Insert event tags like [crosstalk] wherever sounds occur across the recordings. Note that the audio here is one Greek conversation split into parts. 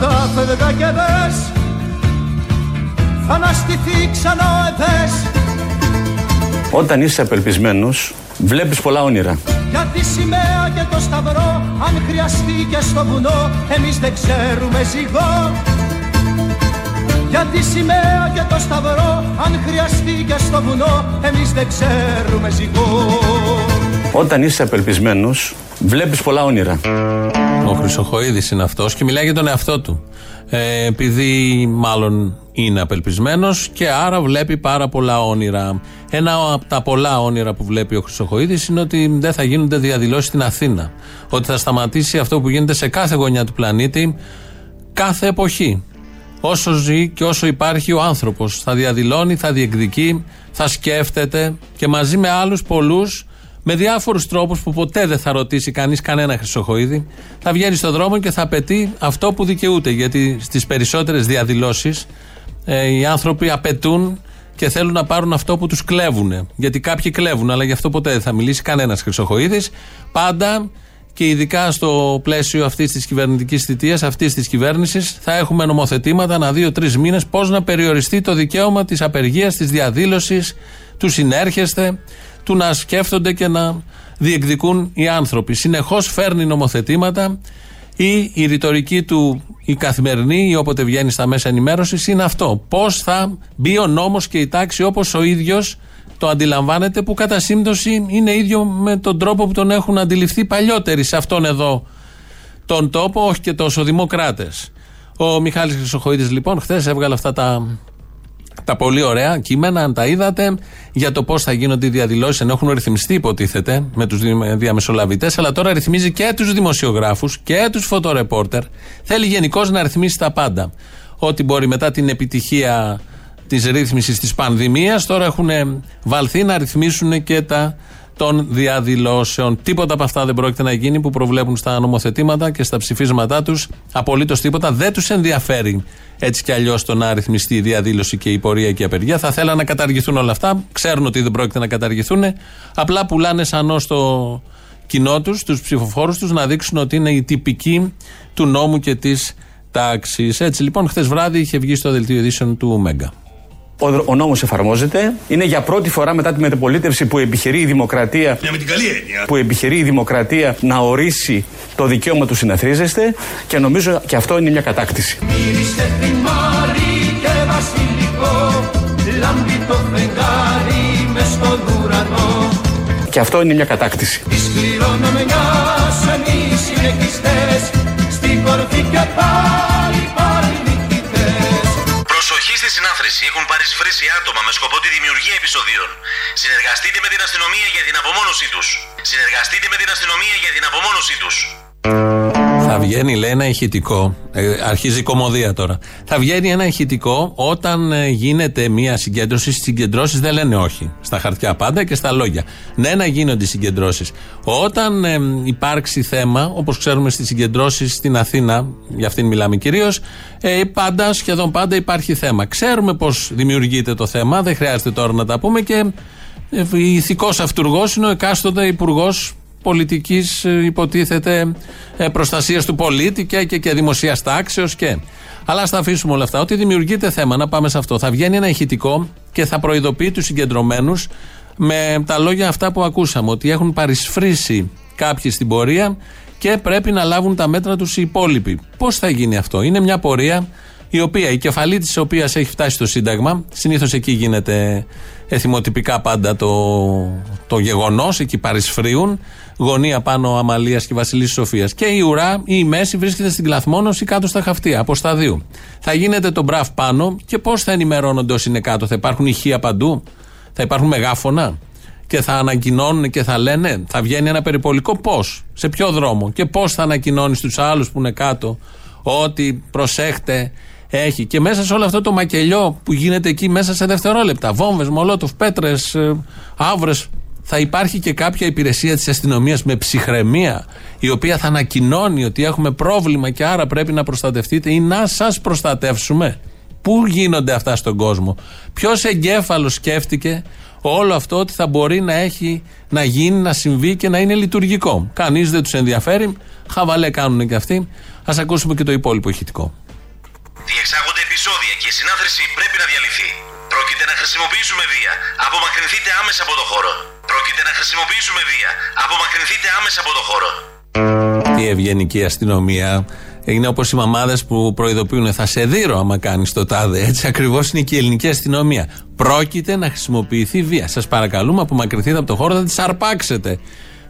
τα φεύγα και δες. Θα αναστηθεί ξανά εδές Όταν είσαι απελπισμένος βλέπεις πολλά όνειρα. Για τη σημαία και το σταυρό αν χρειαστεί και στο βουνό εμείς δεν ξέρουμε ζυγό. Για τη σημαία και το σταυρό Αν χρειαστεί και στο βουνό Εμείς δεν ξέρουμε ζυγό. Όταν είσαι απελπισμένος Βλέπεις πολλά όνειρα Ο Χρυσοχοίδης είναι αυτός και μιλάει για τον εαυτό του ε, επειδή μάλλον είναι απελπισμένος και άρα βλέπει πάρα πολλά όνειρα. Ένα από τα πολλά όνειρα που βλέπει ο Χρυσοχοίδης είναι ότι δεν θα γίνονται διαδηλώσεις στην Αθήνα. Ότι θα σταματήσει αυτό που γίνεται σε κάθε γωνιά του πλανήτη κάθε εποχή. Όσο ζει και όσο υπάρχει ο άνθρωπος. Θα διαδηλώνει, θα διεκδικεί, θα σκέφτεται και μαζί με άλλους πολλούς, με διάφορους τρόπους που ποτέ δεν θα ρωτήσει κανείς κανένα χρυσοχοίδη, θα βγαίνει στον δρόμο και θα απαιτεί αυτό που δικαιούται. Γιατί στις περισσότερες διαδηλώσεις ε, οι άνθρωποι απαιτούν και θέλουν να πάρουν αυτό που τους κλέβουν. Γιατί κάποιοι κλέβουν, αλλά γι' αυτό ποτέ δεν θα μιλήσει κανένας χρυσοχοίδης. Πάντα και ειδικά στο πλαίσιο αυτής της κυβερνητικής θητείας, αυτής της κυβέρνησης, θα έχουμε νομοθετήματα ανά δύο-τρεις μήνες πώς να περιοριστεί το δικαίωμα της απεργίας, της διαδήλωσης, του συνέρχεστε, του να σκέφτονται και να διεκδικούν οι άνθρωποι. Συνεχώς φέρνει νομοθετήματα ή η ρητορική του η καθημερινή ή όποτε βγαίνει στα μέσα ενημέρωσης είναι αυτό. Πώς θα μπει ο νόμος και η τάξη όπως ο ίδιος το αντιλαμβάνεται που κατά σύμπτωση είναι ίδιο με τον τρόπο που τον έχουν αντιληφθεί παλιότεροι σε αυτόν εδώ τον τόπο, όχι και τόσο δημοκράτες. Ο Μιχάλης Χρυσοχοίδης λοιπόν χθες έβγαλε αυτά τα, τα πολύ ωραία κείμενα, αν τα είδατε, για το πώς θα γίνονται οι διαδηλώσεις, ενώ έχουν ρυθμιστεί, υποτίθεται, με τους διαμεσολαβητές, αλλά τώρα ρυθμίζει και τους δημοσιογράφους και τους φωτορεπόρτερ. Θέλει γενικώς να ρυθμίσει τα πάντα. Ό,τι μπορεί μετά την επιτυχία της ρύθμισης της πανδημίας. Τώρα έχουν βαλθεί να ρυθμίσουν και τα των διαδηλώσεων. Τίποτα από αυτά δεν πρόκειται να γίνει που προβλέπουν στα νομοθετήματα και στα ψηφίσματά τους. Απολύτως τίποτα. Δεν τους ενδιαφέρει έτσι κι αλλιώς το να ρυθμιστεί η διαδήλωση και η πορεία και η απεργία. Θα θέλανε να καταργηθούν όλα αυτά. Ξέρουν ότι δεν πρόκειται να καταργηθούν. Απλά πουλάνε σαν στο κοινό τους, τους ψηφοφόρους τους, να δείξουν ότι είναι η τυπική του νόμου και της τάξης. Έτσι λοιπόν, χθες βράδυ είχε βγει στο δελτίο ειδήσεων του Μέγκα. Ο, ο νόμος εφαρμόζεται. Είναι για πρώτη φορά μετά τη μεταπολίτευση που επιχειρεί η δημοκρατία. Ναι, με την καλή έννοια. Που επιχειρεί η δημοκρατία να ορίσει το δικαίωμα του συναθρίζεστε και νομίζω και αυτό είναι μια κατάκτηση. Και αυτό είναι μια κατάκτηση. Στην κορφή και πάλι έχουν παρισφρήσει άτομα με σκοπό τη δημιουργία επεισοδίων. Συνεργαστείτε με την αστυνομία για την απομόνωσή τους. Συνεργαστείτε με την αστυνομία για την απομόνωσή τους. Θα βγαίνει, λέει, ένα ηχητικό. Ε, αρχίζει η κομμωδία τώρα. Θα βγαίνει ένα ηχητικό όταν ε, γίνεται μια συγκέντρωση. Στις συγκεντρώσεις δεν λένε όχι. Στα χαρτιά πάντα και στα λόγια. Ναι, να γίνονται οι συγκεντρώσεις. Όταν ε, υπάρξει θέμα, όπως ξέρουμε στις συγκεντρώσεις στην Αθήνα, για αυτήν μιλάμε κυρίως, ε, πάντα, σχεδόν πάντα υπάρχει θέμα. Ξέρουμε πώς δημιουργείται το θέμα, δεν χρειάζεται τώρα να τα πούμε και ε, ηθικός αυτούργος είναι ο εκάστοτε υπουργός πολιτικής ε, υποτίθεται ε, προστασίας του πολίτη και, και, και δημοσίας τάξεως και. Αλλά ας τα αφήσουμε όλα αυτά. Ότι δημιουργείται θέμα, να πάμε σε αυτό. Θα βγαίνει ένα ηχητικό και θα προειδοποιεί τους συγκεντρωμένους με τα λόγια αυτά που ακούσαμε. Ότι έχουν παρισφρήσει κάποιοι στην πορεία και πρέπει να λάβουν τα μέτρα τους οι υπόλοιποι. Πώς θα γίνει αυτό, Είναι μια πορεία η οποία η κεφαλή της οποίας έχει φτάσει στο Σύνταγμα, συνήθως εκεί γίνεται εθιμοτυπικά πάντα το, το γεγονός, εκεί παρισφρίουν, γωνία πάνω Αμαλίας και Βασιλής Σοφίας. Και η ουρά ή η μέση βρίσκεται στην κλαθμόνωση κάτω στα χαυτία, από σταδίου. Θα γίνεται το μπραφ πάνω και πώς θα ενημερώνονται όσοι είναι κάτω, θα υπάρχουν ηχεία παντού, θα υπάρχουν μεγάφωνα και θα ανακοινώνουν και θα λένε, θα βγαίνει ένα περιπολικό πώς, σε ποιο δρόμο και πώς θα ανακοινώνεις στου άλλους που είναι κάτω ότι προσέχτε, έχει. Και μέσα σε όλο αυτό το μακελιό που γίνεται εκεί μέσα σε δευτερόλεπτα, βόμβες, μολότοφ, πέτρες, άβρες, θα υπάρχει και κάποια υπηρεσία της αστυνομίας με ψυχραιμία, η οποία θα ανακοινώνει ότι έχουμε πρόβλημα και άρα πρέπει να προστατευτείτε ή να σας προστατεύσουμε. Πού γίνονται αυτά στον κόσμο, Ποιος εγκέφαλος σκέφτηκε όλο αυτό ότι θα μπορεί να έχει, να γίνει, να συμβεί και να είναι λειτουργικό; Κανείς δεν τους ενδιαφέρει. Χαβαλέ κάνουν και αυτοί. Α ακούσουμε και το υπόλοιπο ηχητικό. συνάθρηση πρέπει να διαλυθεί. Πρόκειται να χρησιμοποιήσουμε βία. Απομακρυνθείτε άμεσα από το χώρο. Πρόκειται να χρησιμοποιήσουμε βία. Απομακρυνθείτε άμεσα από το χώρο. Η ευγενική αστυνομία είναι όπως οι μαμάδες που προειδοποιούν θα σε δείρω άμα κάνεις το τάδε. Έτσι ακριβώς είναι και η ελληνική αστυνομία. Πρόκειται να χρησιμοποιηθεί βία. Σας παρακαλούμε, απομακρυνθείτε από το χώρο, θα τις αρπάξετε.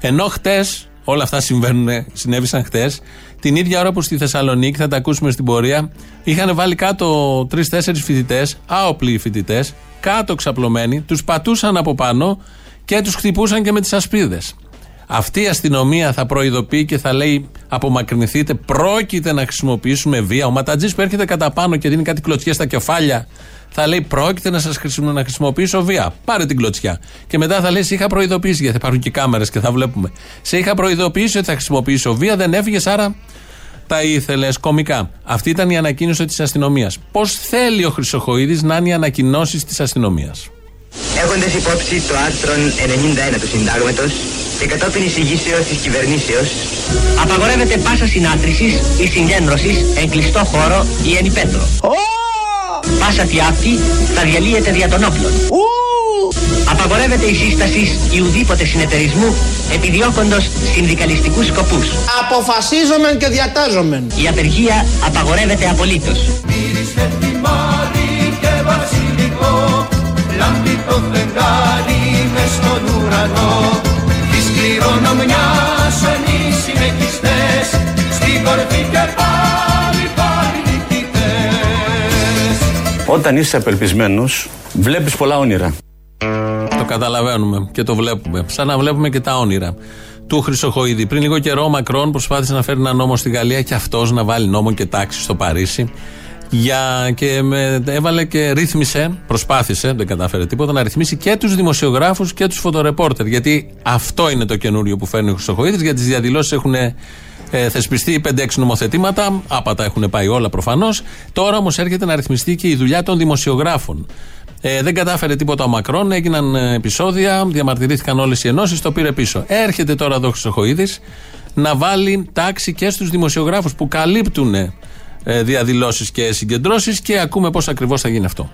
Ενώ χτες, όλα αυτά συμβαίνουν, συνέβησαν χτες, την ίδια ώρα που στη Θεσσαλονίκη, θα τα ακούσουμε στην πορεία, είχαν βάλει κάτω τρει-τέσσερι φοιτητές, άοπλοι φοιτητές, κάτω ξαπλωμένοι, τους πατούσαν από πάνω και τους χτυπούσαν και με τις ασπίδες. Αυτή η αστυνομία θα προειδοποιεί και θα λέει: Απομακρυνθείτε, πρόκειται να χρησιμοποιήσουμε βία. Ο Ματατζής που έρχεται κατά πάνω και δίνει κάτι κλωτσιές στα κεφάλια, θα λέει: Πρόκειται να σας να χρησιμοποιήσω βία. Πάρε την κλωτσιά. Και μετά θα λέει: Σε είχα προειδοποιήσει, γιατί θα υπάρχουν και κάμερες και θα βλέπουμε. Σε είχα προειδοποιήσει ότι θα χρησιμοποιήσω βία, δεν έφυγες, άρα τα ήθελες κομικά. Αυτή ήταν η ανακοίνωση της αστυνομίας. Πώς θέλει ο Χρυσοχοίδης να είναι οι ανακοινώσεις της αστυνομίας; Έχοντας υπόψη το άρθρο 91 του συντάγματος και κατόπιν εισηγήσεως της κυβερνήσεως απαγορεύεται πάσα συνάντησης ή συγκέντρωσης εν κλειστό χώρο ή εν υπέτρο. Πάσα τι αυτή θα διαλύεται δια των όπλων. Απαγορεύεται η σύσταση ή ουδήποτε συνεταιρισμού επιδιώκοντος συνδικαλιστικούς σκοπούς. Αποφασίζομεν και διατάζομεν. Η απεργία απαγορεύεται απολύτως. Μύριστε τιμάρι και βασιλικό Λάμπει το φεγγάρι μες στον ουρανό Της κληρονομιάς εμείς συνεχιστές Στην κορφή και πάλι πάλι νικητές Όταν είσαι απελπισμένος, βλέπεις πολλά όνειρα. Το καταλαβαίνουμε και το βλέπουμε. Σαν να βλέπουμε και τα όνειρα του Χρυσοχοίδη. Πριν λίγο καιρό ο Μακρόν προσπάθησε να φέρει ένα νόμο στη Γαλλία και αυτός να βάλει νόμο και τάξη στο Παρίσι. Για, και με, έβαλε και ρύθμισε, προσπάθησε, δεν κατάφερε τίποτα, να ρυθμίσει και τους δημοσιογράφους και τους φωτορεπόρτερ. Γιατί αυτό είναι το καινούριο που φέρνει ο Χρυσοχοίδης. Για τις διαδηλώσεις έχουν ε, θεσπιστεί 5-6 νομοθετήματα, άπατα έχουν πάει όλα προφανώς. Τώρα όμως έρχεται να ρυθμιστεί και η δουλειά των δημοσιογράφων. Ε, δεν κατάφερε τίποτα ο Μακρόν, έγιναν ε, επεισόδια, διαμαρτυρήθηκαν όλες οι ενώσεις, το πήρε πίσω. Έρχεται τώρα εδώ ο Χρυσοχοίδης να βάλει τάξη και στους δημοσιογράφους που καλύπτουν ε, διαδηλώσεις και συγκεντρώσεις και ακούμε πώς ακριβώς θα γίνει αυτό.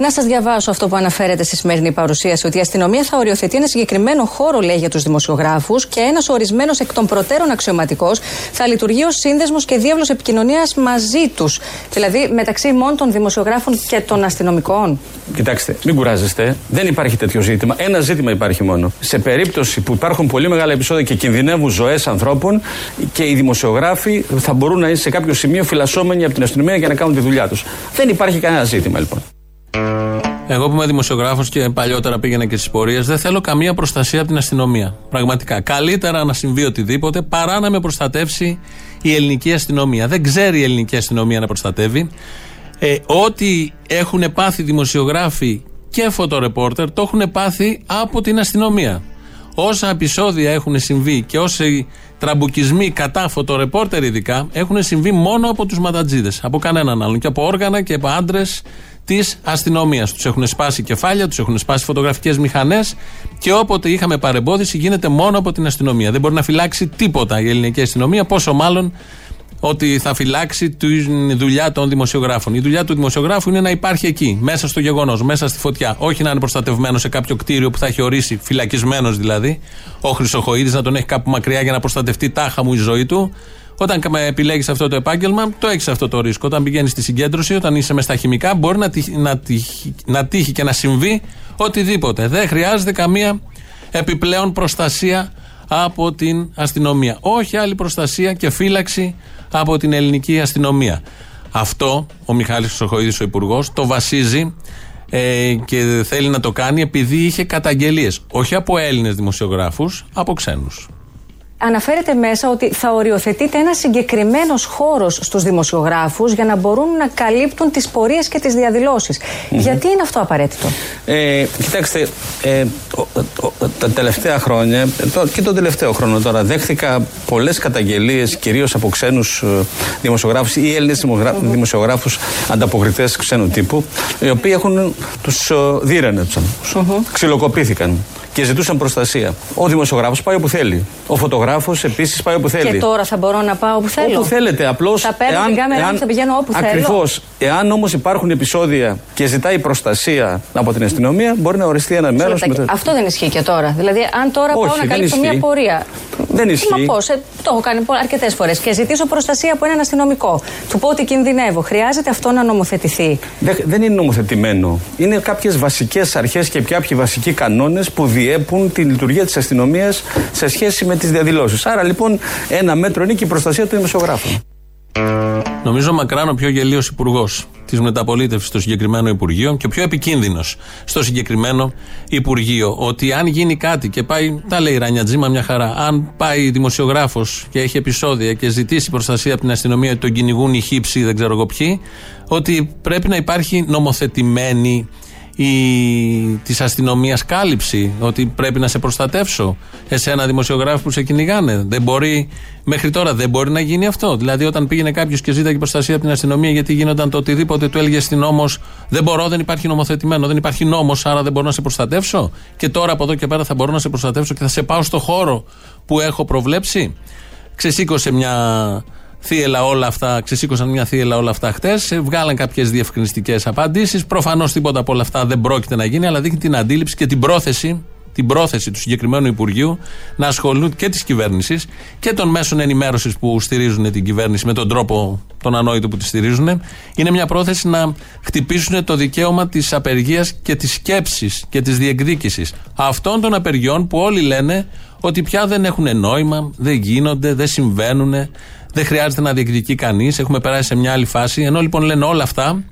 Να σας διαβάσω αυτό που αναφέρεται στη σημερινή παρουσίαση, ότι η αστυνομία θα οριοθετεί ένα συγκεκριμένο χώρο, λέει, για τους δημοσιογράφους και ένας ορισμένος εκ των προτέρων αξιωματικός θα λειτουργεί ως σύνδεσμος και διάβλος επικοινωνίας μαζί τους. Δηλαδή μεταξύ μόνο των δημοσιογράφων και των αστυνομικών. Κοιτάξτε, μην κουράζεστε. Δεν υπάρχει τέτοιο ζήτημα. Ένα ζήτημα υπάρχει μόνο. Σε περίπτωση που υπάρχουν πολύ μεγάλα επεισόδια και κινδυνεύουν ζωές ανθρώπων και οι δημοσιογράφοι θα μπορούν να είναι σε κάποιο σημείο φυλασσόμενοι από την αστυνομία για να κάνουν τη δουλειά τους. Δεν υπάρχει κανένα ζήτημα λοιπόν. Εγώ που είμαι δημοσιογράφος και παλιότερα πήγαινα και στις πορείες, δεν θέλω καμία προστασία από την αστυνομία. Πραγματικά. Καλύτερα να συμβεί οτιδήποτε παρά να με προστατεύσει η ελληνική αστυνομία. Δεν ξέρει η ελληνική αστυνομία να προστατεύει. Ε, ό,τι έχουν πάθει δημοσιογράφοι και φωτορεπόρτερ το έχουν πάθει από την αστυνομία. Όσα επεισόδια έχουν συμβεί και όσοι τραμπουκισμοί κατά φωτορεπόρτερ ειδικά έχουν συμβεί μόνο από τους ματατζίδε. Από κανέναν άλλον. Και από όργανα και από άντρες της αστυνομίας. Τους έχουν σπάσει κεφάλια, τους έχουν σπάσει φωτογραφικές μηχανές και όποτε είχαμε παρεμπόδιση γίνεται μόνο από την αστυνομία. Δεν μπορεί να φυλάξει τίποτα η ελληνική αστυνομία, πόσο μάλλον ότι θα φυλάξει τη δουλειά των δημοσιογράφων. Η δουλειά του δημοσιογράφου είναι να υπάρχει εκεί, μέσα στο γεγονός, μέσα στη φωτιά. Όχι να είναι προστατευμένο σε κάποιο κτίριο που θα έχει ορίσει, φυλακισμένος δηλαδή, ο Χρυσοχοίδης να τον έχει κάπου μακριά για να προστατευτεί τάχα μου η ζωή του. Όταν επιλέγεις αυτό το επάγγελμα, το έχεις αυτό το ρίσκο. Όταν πηγαίνεις στη συγκέντρωση, όταν είσαι μες στα χημικά, μπορεί να τύχει, να, τύχει, να τύχει και να συμβεί οτιδήποτε. Δεν χρειάζεται καμία επιπλέον προστασία από την αστυνομία. Όχι άλλη προστασία και φύλαξη από την ελληνική αστυνομία. Αυτό ο Μιχάλης Χρυσοχοίδης ο Υπουργός το βασίζει ε, και θέλει να το κάνει επειδή είχε καταγγελίες όχι από Έλληνες δημοσιογράφους, από ξένους αναφέρεται μέσα ότι θα οριοθετείται ένας συγκεκριμένος χώρος στους δημοσιογράφους για να μπορούν να καλύπτουν τις πορείες και τις διαδηλωσει Γιατί είναι αυτό απαραίτητο; Ε, κοιτάξτε, ε, τα τελευταία χρόνια και τον τελευταίο χρόνο τώρα δέχθηκα πολλές καταγγελίες κυρίως από ξένους ε, δημοσιογράφους ή Έλληνες mm-hmm. δημοσιογράφους ανταποκριτές ξένου τύπου, οι οποίοι έχουν τους ε, δίρανε του ανθρώπου. Ξυλοκοπήθηκαν. Και και ζητούσαν προστασία. Ο δημοσιογράφος πάει όπου θέλει. Ο φωτογράφος επίσης πάει όπου θέλει. Και τώρα θα μπορώ να πάω όπου θέλω. Όπου θέλετε. Απλώς. Θα παίρνω την κάμερα και θα πηγαίνω όπου θέλω. Ακριβώς. Εάν όμως υπάρχουν επεισόδια και ζητάει προστασία από την αστυνομία, μπορεί να οριστεί ένα μέρος. Μετά... Αυτό δεν ισχύει και τώρα. Δηλαδή, αν τώρα Όχι, πάω να δεν καλύψω ισχύει. μια πορεία. Δεν ισχύει. Μα πώς, ε, το έχω κάνει αρκετές φορές και ζητήσω προστασία από έναν αστυνομικό. Του πω ότι κινδυνεύω. Χρειάζεται αυτό να νομοθετηθεί. Δεν, δεν είναι νομοθετημένο. Είναι κάποιες βασικές αρχές και κάποιοι βασικοί κανόνες που διέπουν τη λειτουργία της αστυνομίας σε σχέση με τις διαδηλώσεις. Άρα λοιπόν ένα μέτρο είναι και η προστασία του δημοσιογράφου. Νομίζω μακράν ο πιο γελίος υπουργός της μεταπολίτευσης στο συγκεκριμένο Υπουργείο και ο πιο επικίνδυνος στο συγκεκριμένο Υπουργείο. Ότι αν γίνει κάτι και πάει, τα λέει η Ρανιατζήμα μια χαρά, αν πάει δημοσιογράφος και έχει επεισόδια και ζητήσει προστασία από την αστυνομία, ότι τον κυνηγούν οι χύψοι, δεν ξέρω εγώ ποιοι, ότι πρέπει να υπάρχει νομοθετημένη η, της αστυνομίας κάλυψη ότι πρέπει να σε προστατεύσω. Εσένα δημοσιογράφο που σε κυνηγάνε δεν μπορεί, μέχρι τώρα δεν μπορεί να γίνει αυτό. Δηλαδή όταν πήγαινε κάποιος και ζήταγε προστασία από την αστυνομία γιατί γίνονταν το οτιδήποτε του έλεγε στην νόμος δεν μπορώ, δεν υπάρχει νομοθετημένο δεν υπάρχει νόμος άρα δεν μπορώ να σε προστατεύσω. Και τώρα από εδώ και πέρα θα μπορώ να σε προστατεύσω και θα σε πάω στο χώρο που έχω προβλέψει ξεσήκωσε μια θύελα όλα αυτά, ξεσήκωσαν μια θύελα όλα αυτά χτες. Βγάλαν κάποιες διευκρινιστικές απαντήσεις. Προφανώς τίποτα από όλα αυτά δεν πρόκειται να γίνει, αλλά δείχνει την αντίληψη και την πρόθεση, την πρόθεση του συγκεκριμένου Υπουργείου να ασχολούν και της κυβέρνησης και των μέσων ενημέρωσης που στηρίζουν την κυβέρνηση με τον τρόπο τον ανόητο που τη στηρίζουν. Είναι μια πρόθεση να χτυπήσουν το δικαίωμα της απεργίας και της σκέψης και της διεκδίκησης αυτών των απεργιών που όλοι λένε ότι πια δεν έχουν νόημα, δεν γίνονται, δεν συμβαίνουν, δεν χρειάζεται να διεκδικεί κανείς. Έχουμε περάσει σε μια άλλη φάση. Ενώ λοιπόν λένε όλα αυτά,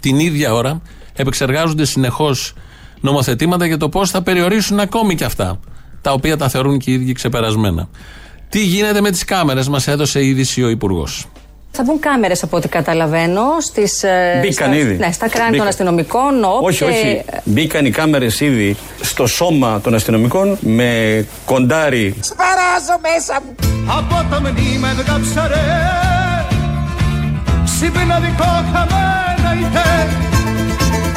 την ίδια ώρα επεξεργάζονται συνεχώς νομοθετήματα για το πώς θα περιορίσουν ακόμη και αυτά, τα οποία τα θεωρούν και οι ίδιοι ξεπερασμένα. Τι γίνεται με τις κάμερες, μας έδωσε είδηση ο Υπουργός. Θα μπουν κάμερες από ό,τι καταλαβαίνω στις, ε, Μπήκαν στα, ήδη. Ναι, στα κράνη των Μπήκαν. αστυνομικών. όπ Όχι, και- όχι. Μπήκαν οι κάμερες ήδη στο σώμα των αστυνομικών με κοντάρι Από τα μνήμα έβγαψα ρε Συμπιναδικό χαμένα ηχέ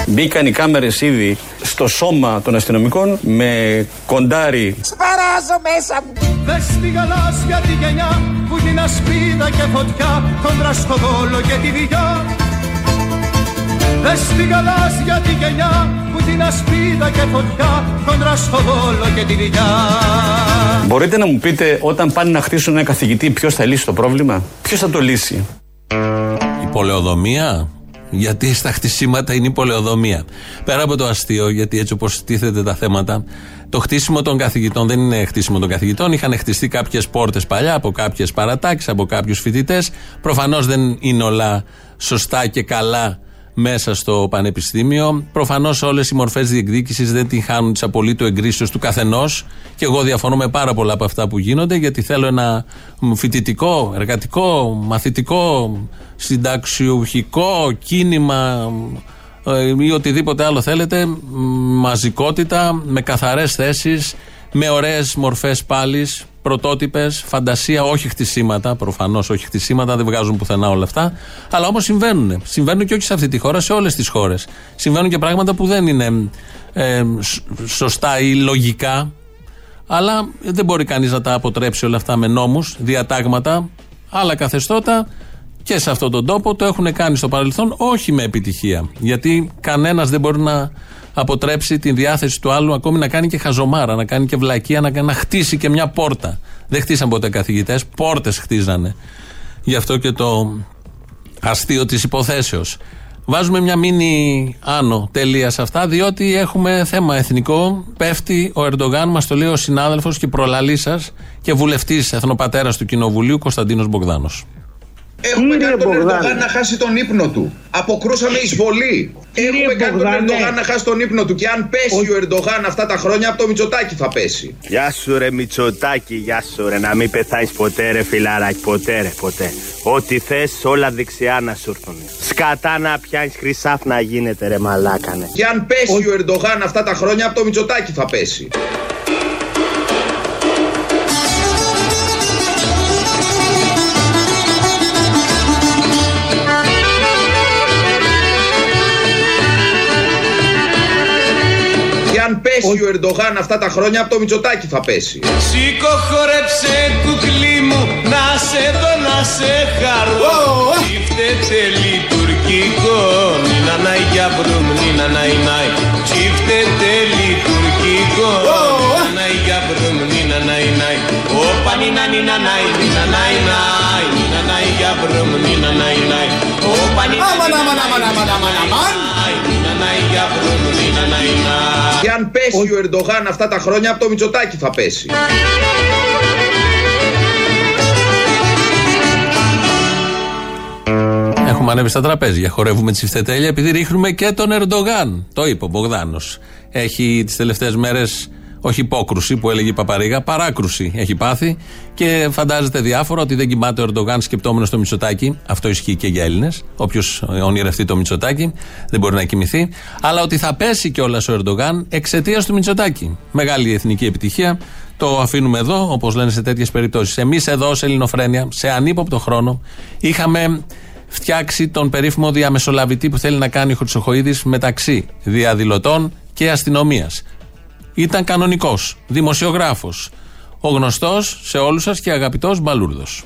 Μπήκαν οι κάμερες ήδη στο σώμα των αστυνομικών με κοντάρι Δες τη γαλάζια τη γενιά που γίνει ασπίδα και φωτιά κόντρα στο δόλο και τη βιλιά Δες τη γαλάζια τη γενιά που την ασπίδα και φωτιά κόντρα στο δόλο και τη βιλιά Μπορείτε να μου πείτε όταν πάνε να χτίσουν ένα καθηγητή ποιος θα λύσει το πρόβλημα, ποιος θα το λύσει; Η πολεοδομία; Γιατί στα χτισήματα είναι η πολεοδομία. Πέρα από το αστείο, γιατί έτσι όπως τίθεται τα θέματα, το χτίσιμο των καθηγητών δεν είναι χτίσιμο των καθηγητών. Είχαν χτιστεί κάποιες πόρτες παλιά από κάποιες παρατάξεις, από κάποιους φοιτητές. Προφανώς δεν είναι όλα σωστά και καλά μέσα στο πανεπιστήμιο. Προφανώς όλες οι μορφές διεκδίκησης δεν την χάνουν της απολύτω εγκρίσεως του καθενός. Και εγώ διαφωνώ με πάρα πολλά από αυτά που γίνονται, γιατί θέλω ένα μ, φοιτητικό, εργατικό, μαθητικό, συνταξιουχικό κίνημα ε, ή οτιδήποτε άλλο θέλετε, μ, μαζικότητα, με καθαρές θέσεις, με ωραίες μορφές πάλι, πρωτότυπες, φαντασία, όχι χτισήματα, προφανώς όχι χτισήματα, δεν βγάζουν πουθενά όλα αυτά, αλλά όμως συμβαίνουν. Συμβαίνουν και όχι σε αυτή τη χώρα, σε όλες τις χώρες. Συμβαίνουν και πράγματα που δεν είναι ε, σ- σωστά ή λογικά, αλλά δεν μπορεί κανείς να τα αποτρέψει όλα αυτά με νόμους, διατάγματα, άλλα καθεστώτα και σε αυτόν τον τόπο το έχουν κάνει στο παρελθόν όχι με επιτυχία. Γιατί κανένας δεν μπορεί να αποτρέψει την διάθεση του άλλου ακόμη να κάνει και χαζομάρα, να κάνει και βλακεία, να, να χτίσει και μια πόρτα. Δεν χτίσαν ποτέ καθηγητές, πόρτες χτίζανε. Γι' αυτό και το αστείο της υποθέσεως. Βάζουμε μια μήνυ άνω τελεία σε αυτά, διότι έχουμε θέμα εθνικό. Πέφτει ο Ερντογάν, μας το λέει ο συνάδελφος και προλαλής σας και βουλευτής εθνοπατέρας του Κοινοβουλίου Κωνσταντίνος Μπογδάνος. Έχουμε Κύριε κάνει τον Μπογδάνη. Ερντογάν να χάσει τον ύπνο του. Αποκρούσαμε εισβολή. Έχουμε κάνει τον Μπογδάνε. Ερντογάν να χάσει τον ύπνο του. Και αν πέσει ο Ερντογάν αυτά τα χρόνια, από το Μητσοτάκι θα πέσει. Γεια σου ρε Μητσοτάκη, γεια σου ρε Να μην πεθάνεις ποτέ ρε φιλαράκι, ποτέ ρε ποτέ Ό,τι θες όλα δεξιά να σου έρθουν Σκατά να πιάνεις χρυσάφ να γίνεται ρε μαλάκανε Και αν πέσει ο Ερντογάν αυτά τα χρόνια, από το Μητσοτάκι θα πέσει. Πέσει ο Ερντογάν αυτά τα χρόνια από το Μητσοτάκι θα πέσει. Σήκω χορέψε κουκλί μου να σε δω να σε χαρώ. Τσίφτεται λειτουργικό Νίνα νάι για μπρουμ νίνα νάι νάι Τσίφτεται λειτουργικό Νίνα νάι για μπρουμ νίνα νάι νάι Όπα νίνα νίνα νάι νίνα νάι νάι Νίνα νάι για μπρουμ νίνα νάι νάι Όπα νίνα νίνα νάι Νίνα νάι Και αν πέσει ο Ερντογάν αυτά τα χρόνια από το Μητσοτάκι θα πέσει. Έχουμε ανέβει στα τραπέζια. Χορεύουμε τη συφτετέλεια επειδή ρίχνουμε και τον Ερντογάν. Το είπε ο Μπογδάνος. Έχει τις τελευταίες μέρες όχι υπόκρουση που έλεγε η Παπαρίγα, παράκρουση έχει πάθει και φαντάζεται διάφορα ότι δεν κοιμάται ο Ερντογάν σκεπτόμενος το Μητσοτάκι. Αυτό ισχύει και για Έλληνες. Όποιος ονειρευτεί το Μητσοτάκι δεν μπορεί να κοιμηθεί. Αλλά ότι θα πέσει κιόλας ο Ερντογάν εξαιτίας του Μητσοτάκι. Μεγάλη εθνική επιτυχία. Το αφήνουμε εδώ, όπως λένε σε τέτοιες περιπτώσεις. Εμείς εδώ, ως Ελληνοφρένια, σε ανύποπτο χρόνο, είχαμε φτιάξει τον περίφημο διαμεσολαβητή που θέλει να κάνει ο Χρυσοχοίδης μεταξύ διαδηλωτών και αστυνομίας. Ήταν κανονικός, δημοσιογράφος. Ο γνωστός σε όλους σας και αγαπητός Μπαλούρδος.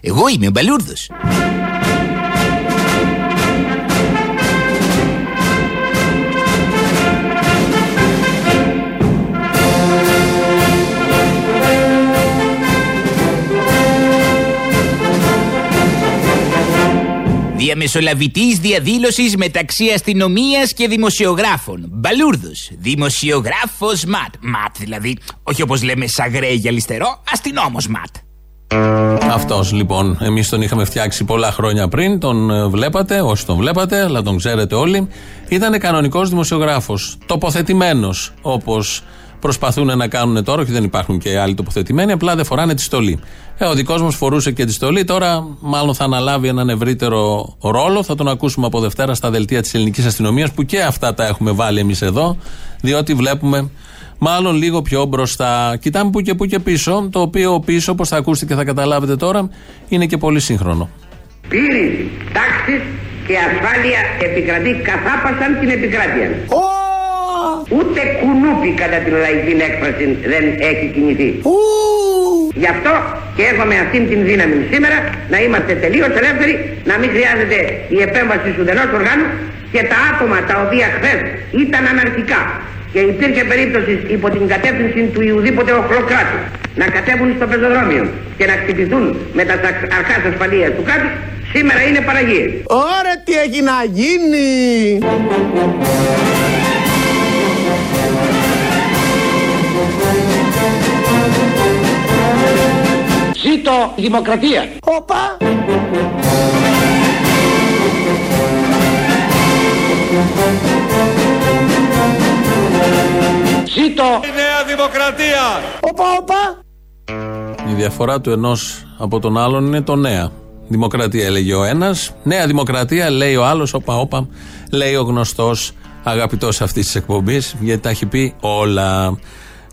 Εγώ είμαι ο Μπαλούρδος. Διαμεσολαβητής διαδήλωσης μεταξύ αστυνομίας και δημοσιογράφων. Μπαλούρδος. Δημοσιογράφος ματ. Ματ δηλαδή. Όχι όπως λέμε σαγρέ για αριστερό. Αστυνόμος ματ. Αυτός λοιπόν. Εμείς τον είχαμε φτιάξει πολλά χρόνια πριν. Τον ε, βλέπατε, όσοι τον βλέπατε, αλλά τον ξέρετε όλοι. Ήταν κανονικός δημοσιογράφος. Τοποθετημένος όπως προσπαθούν να κάνουν τώρα, και δεν υπάρχουν και άλλοι τοποθετημένοι, απλά δεν φοράνε τη στολή. Ε, ο δικός μας φορούσε και τη στολή, τώρα μάλλον θα αναλάβει έναν ευρύτερο ρόλο. Θα τον ακούσουμε από Δευτέρα στα δελτία της ελληνικής αστυνομίας, που και αυτά τα έχουμε βάλει εμείς εδώ, διότι βλέπουμε μάλλον λίγο πιο μπροστά. Κοιτάμε που και που και πίσω, το οποίο πίσω, όπως θα ακούσετε και θα καταλάβετε τώρα, είναι και πολύ σύγχρονο. Πύρη, τάξη και ασφάλεια επικρατεί καθάπασαν την επικράτεια. Ούτε κουνούπι κατά την λαϊκή έκφραση δεν έχει κινηθεί. Γι' αυτό και έχουμε αυτήν την δύναμη σήμερα να είμαστε τελείως ελεύθεροι, να μην χρειάζεται η επέμβαση του δενός οργάνους και τα άτομα τα οποία χθες ήταν αναρχικά και υπήρχε περίπτωση υπό την κατεύθυνση του Ιουδήποτε οχλοκράτου να κατέβουν στο πεζοδρόμιο και να χτυπηθούν με τα αρχάς ασφαλείας του κράτους, σήμερα είναι παραγίες. Ωραία τι έχει να γίνει Ζήτω η δημοκρατία. Οπα Ζήτω η νέα δημοκρατία Οπα οπα Η διαφορά του ενός από τον άλλον είναι το νέα. Δημοκρατία έλεγε ο ένας. Νέα δημοκρατία λέει ο άλλος. Όπα, όπα. Λέει ο γνωστός αγαπητός αυτής της εκπομπής. Γιατί τα έχει πει όλα.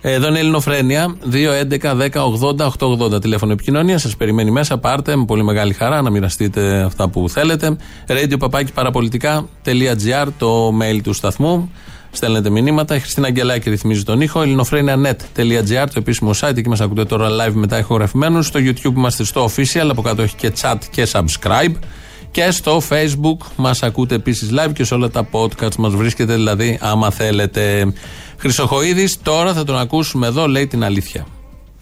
Εδώ είναι η Ελληνοφρένια. 2.11.10.80.880 τηλέφωνο επικοινωνία. Σας περιμένει μέσα. Πάρτε με πολύ μεγάλη χαρά να μοιραστείτε αυτά που θέλετε. Radio παπάκι παραπολιτικά.gr το mail του σταθμού. Στέλνετε μηνύματα. Η Χριστίνα Αγγελάκη ρυθμίζει τον ήχο. ελληνοφρένια.net.gr το επίσημο site. Εκεί μας ακούτε τώρα live μετά ηχογραφημένους. Στο YouTube είμαστε στο official. Από κάτω έχει και chat και subscribe. Και στο facebook μας ακούτε επίσης live και σε όλα τα podcasts μας βρίσκεται δηλαδή άμα θέλετε. Χρυσοχοίδης, τώρα θα τον ακούσουμε εδώ, λέει την αλήθεια.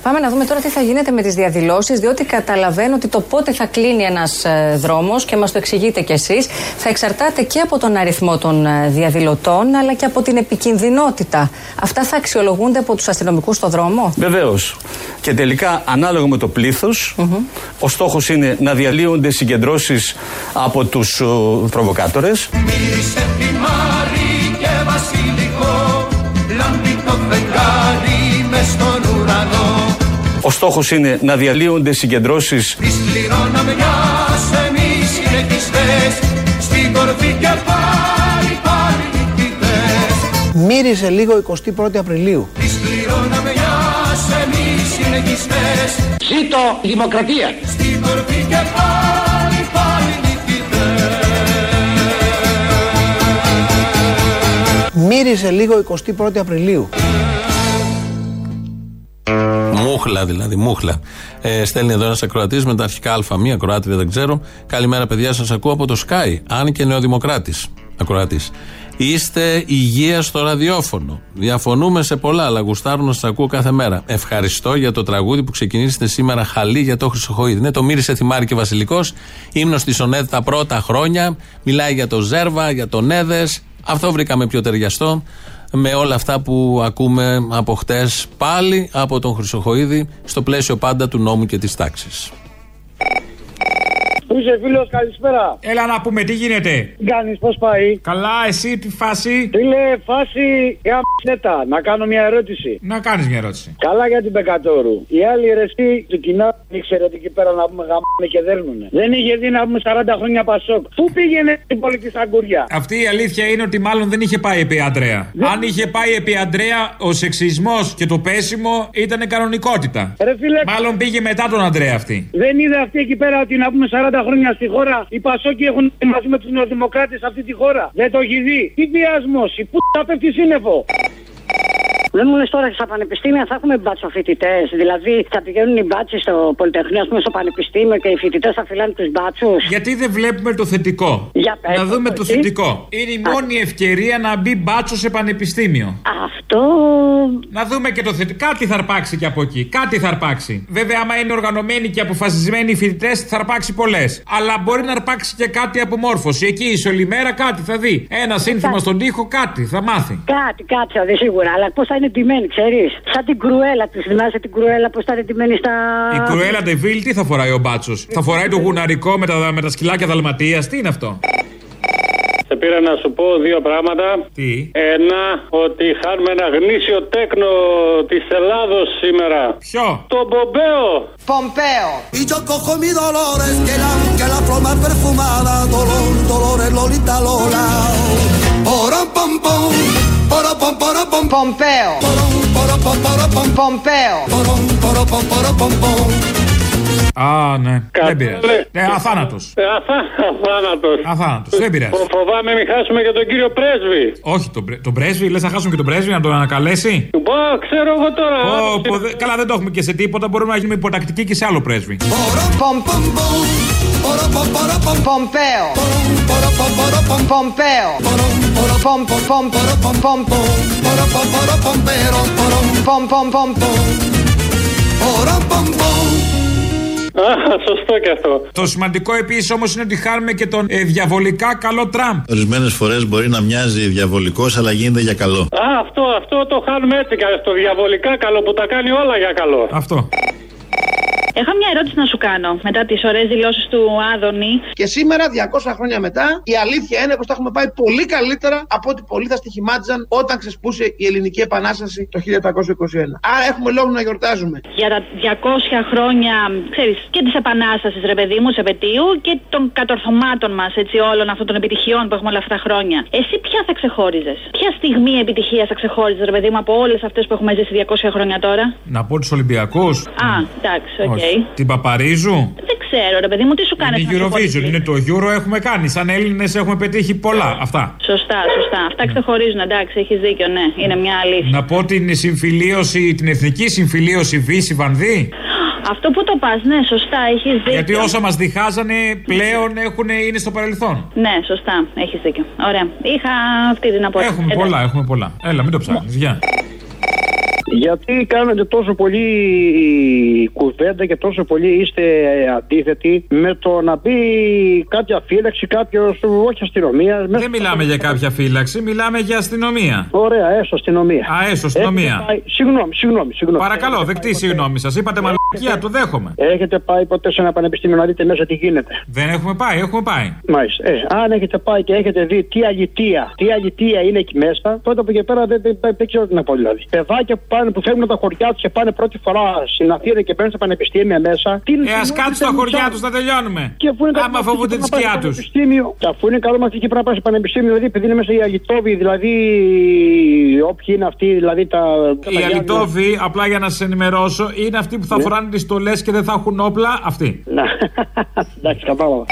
Πάμε να δούμε τώρα τι θα γίνεται με τις διαδηλώσεις, διότι καταλαβαίνω ότι το πότε θα κλείνει ένας δρόμος και μας το εξηγείτε κι εσείς, θα εξαρτάται και από τον αριθμό των ε, διαδηλωτών, αλλά και από την επικινδυνότητα. Αυτά θα αξιολογούνται από τους αστυνομικούς στο δρόμο; Βεβαίως. Και τελικά, ανάλογα με το πληθο ο στόχος είναι να διαλύονται συγκεντρώσεις από τους προβοκάτορες. Μύρισε θυμάρι και Ο στόχος είναι να διαλύονται συγκεντρώσεις Τις πληρώναμε μιας εμείς συνεχιστές Στην κορφή και πάλι πάλι νικητές Μύριζε λίγο 21η Απριλίου. Τις πληρώναμε μιας εμείς συνεχιστές Ζήτω η δημοκρατία. Στην κορφή και πάλι πάλι Μύριζε λίγο 21η Απριλίου. Μούχλα δηλαδή, μούχλα. Ε, στέλνει εδώ ένας ακροατής με τα αρχικά Α1, ακροάτρια δεν ξέρω. Καλημέρα, παιδιά, σας ακούω από το Sky. Αν και νεοδημοκράτης. Ακροατής. Είστε υγεία στο ραδιόφωνο. Διαφωνούμε σε πολλά, αλλά γουστάρουν να σας ακούω κάθε μέρα. Ευχαριστώ για το τραγούδι που ξεκινήσετε σήμερα χαλή για το Χρυσοχοίδη. Ναι, το μύρισε Θυμάρη και Βασιλικός. Ήμουν στη Σονέδ τα πρώτα χρόνια. Μιλάει για το Ζέρβα, για τον Έδε. Αυτό βρήκαμε πιο ταιριαστό με όλα αυτά που ακούμε από χτες πάλι από τον Χρυσοχοίδη στο πλαίσιο πάντα του νόμου και της τάξης. Πού είσαι φίλος, καλησπέρα. Έλα να πούμε, τι γίνεται; Τι κάνεις, πώς πάει; Καλά, εσύ τι φάση; Φίλε, φάση για νέτα. Να κάνω μια ερώτηση. Να κάνεις μια ερώτηση. Καλά για την Πεκατόρου. Οι άλλοι ρεστοί του κοινά δεν ήξερε ότι εκεί πέρα να πούμε γαμάνε και δέρνουνε. Δεν είχε δει να πούμε 40 χρόνια πασόκ. Πού πήγαινε η πολιτική σαγκουριά. Αυτή η αλήθεια είναι ότι μάλλον δεν είχε πάει επί Αντρέα. Αν είχε πάει επί Αντρέα, ο σεξισμός και το πέσιμο ήταν κανονικότητα. Ρε φίλε, Μάλλον πήγε μετά τον Αντρέα αυτή. δεν είδε αυτή εκεί πέρα ότι να πούμε 40 χρόνια στη χώρα οι Πασόκοι έχουν μαζί με τους Νεοδημοκράτες αυτή τη χώρα. Δεν το έχει δει. Τι βιασμός, η πούτα πέφτει σύννεφο. Δεν μου λες τώρα στα πανεπιστήμια θα έχουμε μπάτσο φοιτητέ. Δηλαδή θα πηγαίνουν οι μπάτσοι στο Πολυτεχνείο, ας πούμε, στο πανεπιστήμιο και οι φοιτητές θα φυλάνε τους μπάτσους. Γιατί δεν βλέπουμε το θετικό; Για πες, να δούμε το εσύ. θετικό. Είναι η μόνη ευκαιρία να μπει μπάτσο σε πανεπιστήμιο. Αυτό. Να δούμε και το θετικό. Κάτι θα αρπάξει και από εκεί. Κάτι θα αρπάξει. Βέβαια, άμα είναι οργανωμένοι και αποφασισμένοι οι φοιτητές, θα αρπάξει πολλές. Αλλά μπορεί να αρπάξει και κάτι από μόρφωση. Εκεί η μέρα κάτι θα δει. Ένα σύνθημα στον τοίχο, κάτι θα μάθει. Κάτι, κάτι θα δει σίγουρα. Αλλά πώς θα είναι τιμένοι, ξέρεις. Σαν την κρουέλα της. Θυμάσαι την κρουέλα πώς θα είναι τιμένη στα. Η Κρουέλα Ντεβίλ τι θα φοράει ο μπάτσος; Θα φοράει το γουναρικό με τα, με τα σκυλάκια δαλματίας; Τι είναι αυτό; Σε πήρα να σου πω δύο πράγματα. Τι; Ένα, ότι χάνουμε ένα γνήσιο τέκνο της Ελλάδος σήμερα. Ποιο; Το Μπομπέο. Πομπέο. Y yo cojo mi dolores que la, que la flor más perfumada, dolor, dolores, Lolita Lola. Pompeo. Pompeu. Α, ναι. Δεν πειράζει. Κατάλαβε. Ναι, αθάνατο. Ε, αθά- Αθάνατος. Αθάνατο. Δεν πειράζει. Φο- Φοβάμαι μην χάσουμε και τον κύριο πρέσβη. Όχι, τον, πρέ- τον πρέσβη, λε να χάσουμε και τον πρέσβη να τον ανακαλέσει. Πω, ξέρω εγώ τώρα. Ω, άποψη. πω, δε- καλά, δεν το έχουμε και σε τίποτα. Μπορούμε να γίνουμε υποτακτικοί και σε άλλο πρέσβη. Porom pom pom porom pom porom pom Πομπέο. porom porom pom porom pom Πομπέο. Α, σωστό και αυτό. Το σημαντικό επίσης όμως είναι ότι χάνουμε και τον ε, διαβολικά καλό Τραμπ. Ορισμένες φορές μπορεί να μοιάζει διαβολικός, αλλά γίνεται για καλό. Α, αυτό, αυτό το χάνουμε έτσι και το διαβολικά καλό που τα κάνει όλα για καλό. Αυτό. Έχω μια ερώτηση να σου κάνω μετά τις ωραίες δηλώσεις του Άδωνη. Και σήμερα, 200 χρόνια μετά, η αλήθεια είναι πως τα έχουμε πάει πολύ καλύτερα από ό,τι πολλοί θα στοιχημάτιζαν όταν ξεσπούσε η Ελληνική Επανάσταση το 1821. Άρα έχουμε λόγο να γιορτάζουμε. Για τα 200 χρόνια, ξέρεις, και της Επανάστασης, ρε παιδί μου, σε επετείου και των κατορθωμάτων μας, έτσι, όλων αυτών των επιτυχιών που έχουμε όλα αυτά τα χρόνια. Εσύ ποια θα ξεχώριζες, Ποια στιγμή επιτυχία θα ξεχώριζες, ρε παιδί μου, από όλες αυτές που έχουμε ζήσει 200 χρόνια τώρα; Να πω τους Ολυμπιακούς. Α, εντάξει, οκ. Την Παπαρίζου; Δεν ξέρω, ρε παιδί μου, τι σου κάνεις Είναι η Eurovision, είναι το Euro, έχουμε κάνει. Σαν Έλληνες έχουμε πετύχει πολλά. Αυτά. Σωστά, σωστά. Αυτά ξεχωρίζουν, εντάξει, έχεις δίκιο, ναι. Είναι μια αλήθεια. Να πω την συμφιλίωση, την εθνική συμφιλίωση Βύση Βανδύ. Αυτό που το πας, ναι, σωστά, έχεις δίκιο. Γιατί όσα μας διχάζανε πλέον έχουν, είναι στο παρελθόν. Ναι, σωστά, έχεις δίκιο. Ωραία. Είχα αυτή την απόφαση. Έχουμε πολλά, έχουμε πολλά. Έλα, μην το ψάχνεις. Γεια. Γιατί κάνετε τόσο πολύ κουβέντα και τόσο πολύ είστε αντίθετοι με το να μπει κάποια φύλαξη, κάποιος, όχι αστυνομίας. Δεν μιλάμε για κάποια φύλαξη, μιλάμε για αστυνομία. Ωραία, έστω αστυνομία. Α, έστω αστυνομία. Έχετε πάει- Συγγνώμη, συγγνώμη, συγγνώμη. Παρακαλώ, δεκτή συγγνώμη σας. Είπατε μαλακία, το δέχομαι. Έχετε πάει ποτέ σε ένα πανεπιστήμιο να δείτε μέσα τι γίνεται; Δεν έχουμε πάει, έχουμε πάει. Μάλιστα. Ε, αν έχετε πάει και έχετε δει τι αλητία, τι αλητία είναι εκεί μέσα, τότε από εκεί πέρα δεν, δεν, δεν, δεν ξέρω τι να πω δηλαδή. Παιδάκια που, πάνε, που φεύγουν από τα χωριά τους και πάνε πρώτη φορά στην Αθήνα και μπαίνουν στα πανεπιστήμια μέσα. Τι Ε, ας κάτσουν στα χωριά τους να τελειώνουμε. Και αφού είναι καλό Άμα μαθητική φοβούνται τη πρέπει να πάει σκιά στο τους. πανεπιστήμιο, και Αφού είναι καλό μαθητική πρέπει να πάει στο πανεπιστήμιο, δηλαδή επειδή είναι μέσα οι Αγιτόβοι, δηλαδή όποιοι είναι αυτοί, δηλαδή τα. τα Οι Γιάννενα. αλυτόβοι, απλά για να σα ενημερώσω, είναι αυτοί που θα φοράνε κάνουν τις στολές και δεν θα έχουν όπλα. Αυτοί. Να. [laughs] Εντάξει, κατάλαβα.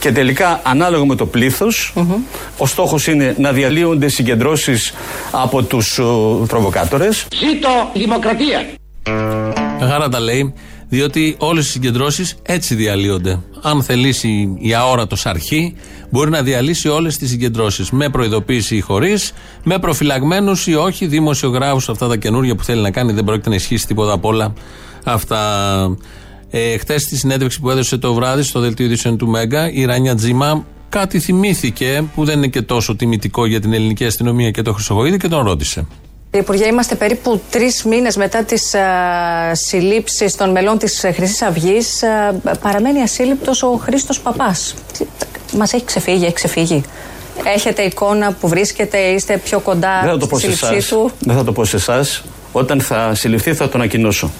Και τελικά, ανάλογα με το πληθο ο στόχος είναι να διαλύονται συγκεντρώσεις από τους προβοκάτορες. Ζήτω η δημοκρατία. Χαρά τα λέει, διότι όλες οι συγκεντρώσεις έτσι διαλύονται. Αν θελήσει η αόρατος αρχή, μπορεί να διαλύσει όλες τις συγκεντρώσεις. Με προειδοποίηση ή χωρίς, με προφυλαγμένους ή όχι, δημοσιογράφους, αυτά τα καινούργια που θέλει να κάνει, δεν πρόκειται να ισχύσει τίποτα από όλα αυτά. Ε, Χθες στη συνέντευξη που έδωσε το βράδυ στο δελτίο ειδήσεων του Μέγκα, η Ράνια Τζίμα κάτι θυμήθηκε που δεν είναι και τόσο τιμητικό για την ελληνική αστυνομία και το Χρυσογοίδη και τον ρώτησε. Κύριε Υπουργέ, είμαστε περίπου τρεις μήνες μετά τις συλλήψεις των μελών της Χρυσής Αυγής. παραμένει ασύλληπτος ο Χρήστος Παπάς. Μας έχει ξεφύγει, έχει ξεφύγει. Έχετε εικόνα που βρίσκεται, είστε πιο κοντά Δεν θα το πω στη σε σύλληψή εσάς. του; Δεν θα το πω σε εσάς. Όταν θα συλληφθεί, θα το ανακοινώσω.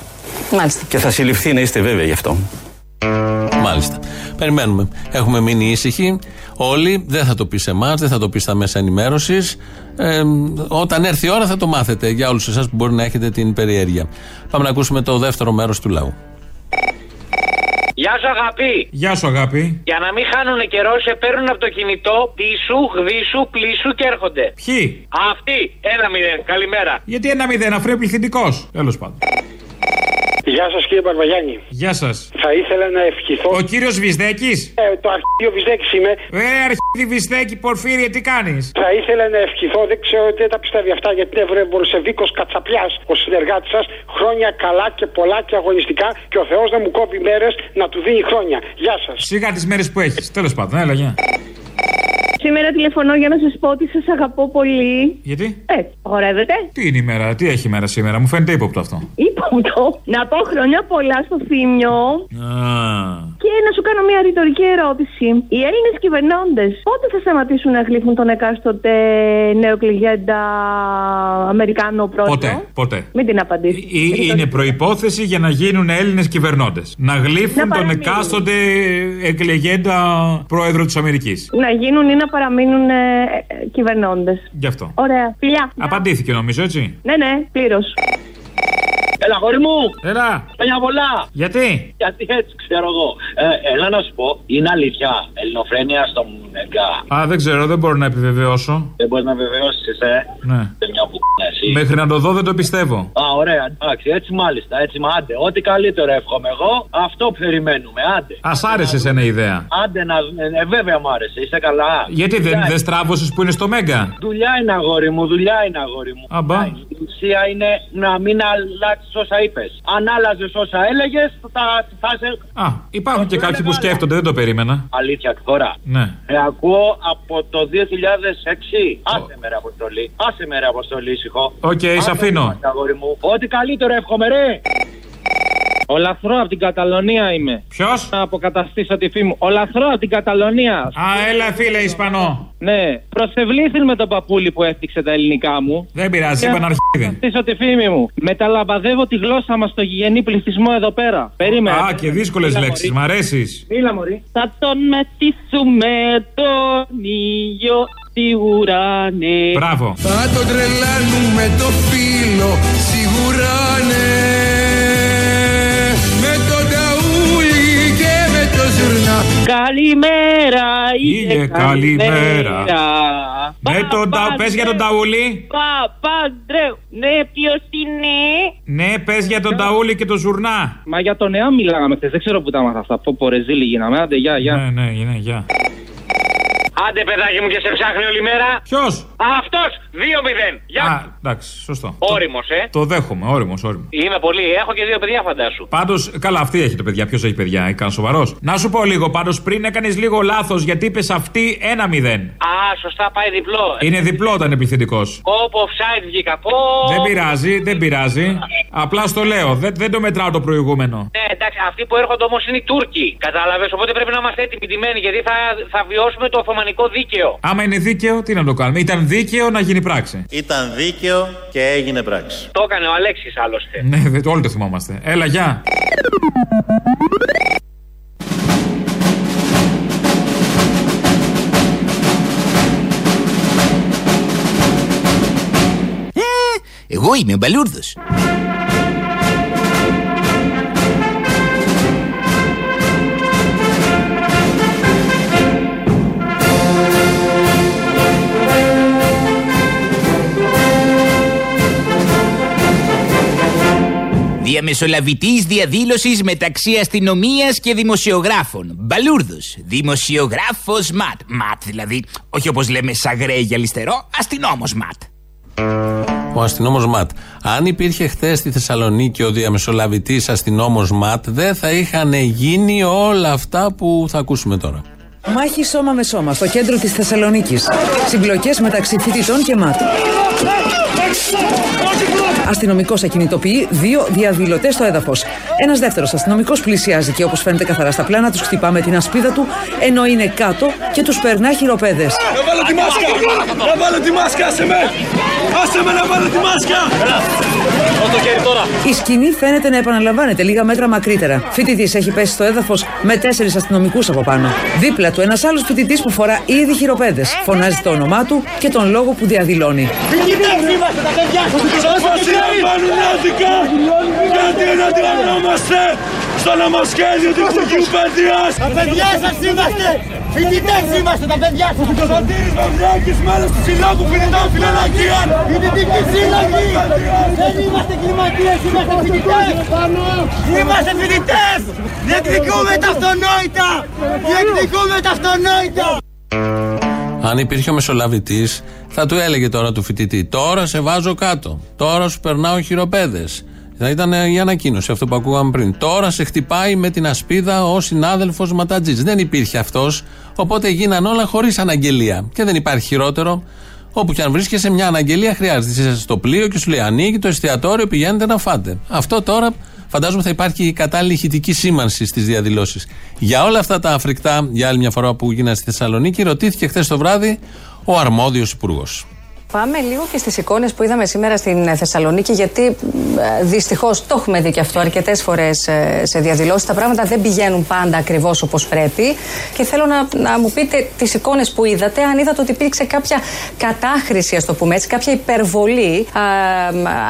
Μάλιστα. Και θα συλληφθεί, να είστε βέβαιοι γι' αυτό. Μάλιστα. Περιμένουμε. Έχουμε μείνει ήσυχοι. Όλοι δεν θα το πεις σε εμάς, δεν θα το πεις στα μέσα ενημέρωσης. Ε, όταν έρθει η ώρα θα το μάθετε για όλους εσάς που μπορεί να έχετε την περιέργεια. Πάμε να ακούσουμε το δεύτερο μέρος του λαού. Γεια σου αγάπη. Γεια σου, αγάπη. Για να μην χάνουν καιρό, σε παίρνουν από το κινητό, πίσου, γδίσου, πλήσου και έρχονται. Ποιοι; Αυτοί. Ένα μηδέν. Καλημέρα. Γιατί ένα μηδέν, αφού είναι πληθυντικός. Τέλος πάντων. Γεια σας κύριε Παρβαγιάννη. Γεια σας. Θα ήθελα να ευχηθώ. Ο κύριος Βυσδέκης; Ε, το αρχείο Βυζδέκη είμαι. Ε, αρχίδι Βυσδέκη, Πορφύριε, τι κάνεις; Θα ήθελα να ευχηθώ, δεν ξέρω τι τα πιστεύει αυτά, γιατί είναι Ευρωπολσεβίκο Κατσαπλιάς, ο συνεργάτης σας. Χρόνια καλά και πολλά και αγωνιστικά και ο Θεός να μου κόβει μέρες να του δίνει χρόνια. Γεια σας. Σιγά τις μέρες που έχεις. Τέλος πάντων, έλα, γεια. Σήμερα τηλεφωνώ για να σας πω ότι σας αγαπώ πολύ. Γιατί; Ε, χορεύετε. Τι είναι η μέρα, τι έχει η μέρα σήμερα, μου φαίνεται ύποπτο αυτό. Είπα Να πω χρόνια πολλά στο θύμιο. Α, Και να σου κάνω μια ρητορική ερώτηση. Οι Έλληνες κυβερνώντες πότε θα σταματήσουν να γλύφουν τον εκάστοτε νεοκληγέντα Αμερικάνο πρόεδρο; ποτέ, ποτέ. Μην την απαντήσεις. Ή- Είναι προπόθεση για να γίνουν Έλληνες κυβερνώντες. Να γλύφουν Να τον παραμείνουν. εκάστοτε εκλεγέντα πρόεδρο της Αμερικής. Να γίνουν ή να παραμείνουν ε, κυβερνώντες. Γι' αυτό. Ωραία. Φιλιά. Απαντήθηκε νομίζω, έτσι; Ναι, ναι, πλήρως. Έλα, γόρι μου! Έλα! Χρόνια πολλά! Γιατί; Γιατί έτσι ξέρω εγώ. Ε, έλα να σου πω, είναι αλήθεια. Ελληνοφρένεια στο Μουνεγκά. Α, δεν ξέρω, δεν μπορώ να επιβεβαιώσω. Δεν μπορείς να βεβαιώσει, ε. Ναι. Σε μια που εσύ. Μέχρι να το δω δεν το πιστεύω. Α, ωραία, εντάξει, έτσι μάλιστα, έτσι μα άντε. Ό,τι καλύτερο εύχομαι εγώ, αυτό περιμένουμε, άντε. Α άρεσε ένα ιδέα. Άντε να. Ε, βέβαια μου άρεσε, είσαι καλά. Γιατί δεν, Δουλειά δεν στράβωσες που είναι στο Μέγκα; Δουλειά είναι αγόρι μου, δουλειά είναι αγόρι μου. Αμπά. Η ουσία είναι να μην αλλάξεις όσα είπες. Αν άλλαζε όσα έλεγες, θα, θα σε. Α, υπάρχουν και κάποιοι που σκέφτονται, δεν το περίμενα. Αλήθεια τώρα. Ναι. Ε, ακούω από το 2006. Άσε με ρε Αποστόλη. Άσε με ρε αποστολή, ησυχό. Οκ, Άσε σε αφήνω. με, αγόρι μου. Ό,τι καλύτερο εύχομαι, ρε. Ο Λαθρό από την Καταλωνία είμαι. Ποιος; Να αποκαταστήσω τη φήμη μου. Ο Λαθρό από την Καταλωνία. Α, έλα φίλε Ισπανό. Ναι. Προσεβλήθην με τον παππούλι που έφτιαξε τα ελληνικά μου. Δεν πειράζει, είπα να αρχίδι. Στήσω τη φήμη μου. Μεταλαμπαδεύω τη γλώσσα μας στο γηγενή πληθυσμό εδώ πέρα. Περίμενα. Α, και δύσκολες Μίλα, λέξεις. μωρή. Μ' αρέσεις. Μίλα, μωρή. Θα τον μετήσουμε τον ήλιο στη ουρανή. Μπράβο. Θα τον τρελάνουμε το φίλο σίγουρα ναι Με τον ταούλι και με το ζουρνά Καλημέρα, Ήλιε, καλημέρα. Με τον τα... Πες για τον Ταούλη. Παπαντρέου. Ναι, ποιος είναι; Ναι, πες για τον Ταούλη και τον Ζουρνά. Μα για τον νεό μιλάγαμε χθες. Δεν ξέρω που τα μάθα αυτά. Πω πω ρε ζήλι γίναμε. Άντε, γεια, γεια. Ναι, ναι, ναι, γεια. Άντε, παιδάκι μου, και σε ψάχνει όλη μέρα. Ποιος; Αυτός! 2-0. Γεια. Α, εντάξει, σωστό. Όριμος, ε. Το δέχομαι, όριμος, όριμος. Είμαι πολύ. Έχω και δύο παιδιά, φαντάσου. Πάντως, καλά, αυτή έχει το παιδιά. Ποιος έχει παιδιά, έκανε σοβαρός. Να σου πω λίγο, πάντως πριν έκανες λίγο λάθος γιατί είπες αυτή ένα μηδέν. Α, σωστά, πάει διπλό. Είναι διπλό όταν είναι επιθετικός. Όπω offside βγήκα. Πω. Δεν πειράζει, δεν πειράζει. Απλά στο λέω, δεν, δεν το μετράω το προηγούμενο. Ναι, εντάξει, αυτοί που έρχονται όμως είναι οι Τούρκοι. Κατάλαβες, οπότε πρέπει να είμαστε έτοιμοι ντυμένοι γιατί θα, θα βιώσουμε το Οθωμανικό γερμανικό δίκαιο. Άμα είναι δίκαιο, τι να το κάνουμε; Ήταν δίκαιο να γίνει πράξη. Ήταν δίκαιο και έγινε πράξη. Το έκανε ο Αλέξης άλλωστε. Ναι, όλοι το θυμόμαστε. Έλα, γεια. Ε, εγώ είμαι ο Μπαλούρδος. Διαμεσολαβητής διαδήλωσης μεταξύ αστυνομίας και δημοσιογράφων. Μπαλούρδος. Δημοσιογράφος ματ. Ματ δηλαδή. Όχι όπως λέμε σαγρέ για αριστερό. Αστυνόμος ματ. Ο αστυνόμος ΜΑΤ. Αν υπήρχε χθες στη Θεσσαλονίκη ο διαμεσολαβητής αστυνόμος ΜΑΤ, δεν θα είχαν γίνει όλα αυτά που θα ακούσουμε τώρα. Μάχη σώμα με σώμα στο κέντρο της Θεσσαλονίκης. Συμπλοκές μεταξύ φοιτητών και ΜΑΤ. Αστυνομικό ακινητοποιεί δύο διαδηλωτές στο έδαφος. Ένας δεύτερος αστυνομικός πλησιάζει και όπως φαίνεται καθαρά στα πλάνα τους χτυπά με την ασπίδα του ενώ είναι κάτω και τους περνά χειροπέδες. Να βάλω τη μάσκα! Να βάλω τη μάσκα, άσε με! Άσε με να βάλω τη μάσκα! το χέρι τώρα. Η σκηνή φαίνεται να επαναλαμβάνεται λίγα μέτρα μακρύτερα. Φοιτητής έχει πέσει στο έδαφος με τέσσερις αστυνομικούς από πάνω. Δίπλα του ένας άλλος φοιτητής που φορά ήδη χειροπέδες. Φωνάζει το όνομά του και τον λόγο που διαδηλώνει. είμαστε τα παιδιά! Σας μας συλλαμβάνουν άδικα! Γιατί να αντιλαμβανόμαστε στο νομοσχέδιο του Υπουργείου Παιδείας! Τα παιδιά σας είμαστε! Φοιτητές είμαστε τα παιδιά σας! Ο Σωτήρης Μαυράκης, μέλος του Συλλόγου Φοιτητών Φιλολογίων! Φοιτητικοί σύλλογοι! Δεν είμαστε κλιματίες, είμαστε φοιτητές! Είμαστε φοιτητές! Διεκδικούμε τα αυτονόητα! Διεκδικούμε τα αυτονόητα! Αν υπήρχε ο μεσολαβητής, θα του έλεγε τώρα του φοιτητή: Τώρα σε βάζω κάτω. Τώρα σου περνάω χειροπέδες. Θα ήταν η ανακοίνωση αυτό που ακούγαμε πριν. Τώρα σε χτυπάει με την ασπίδα ο συνάδελφος Ματατζής. Δεν υπήρχε αυτός, οπότε γίναν όλα χωρίς αναγγελία. Και δεν υπάρχει χειρότερο. Όπου και αν βρίσκεσαι, μια αναγγελία χρειάζεται. Είσαι στο πλοίο και σου λέει: Ανοίγει το εστιατόριο, πηγαίνετε να φάτε. Αυτό τώρα φαντάζομαι θα υπάρχει η κατάλληλη ηχητική σήμανση στις διαδηλώσεις. Για όλα αυτά τα αφρικτά, για άλλη μια φορά που γίνανε στη Θεσσαλονίκη, ρωτήθηκε χθες το βράδυ ο αρμόδιος υπουργός. Πάμε λίγο και στις εικόνες που είδαμε σήμερα στην Θεσσαλονίκη, γιατί δυστυχώς το έχουμε δει και αυτό αρκετές φορές σε διαδηλώσεις. Τα πράγματα δεν πηγαίνουν πάντα ακριβώς όπως πρέπει. Και θέλω να, να μου πείτε τις εικόνες που είδατε, αν είδατε ότι υπήρξε κάποια κατάχρηση, ας το πούμε έτσι, κάποια υπερβολή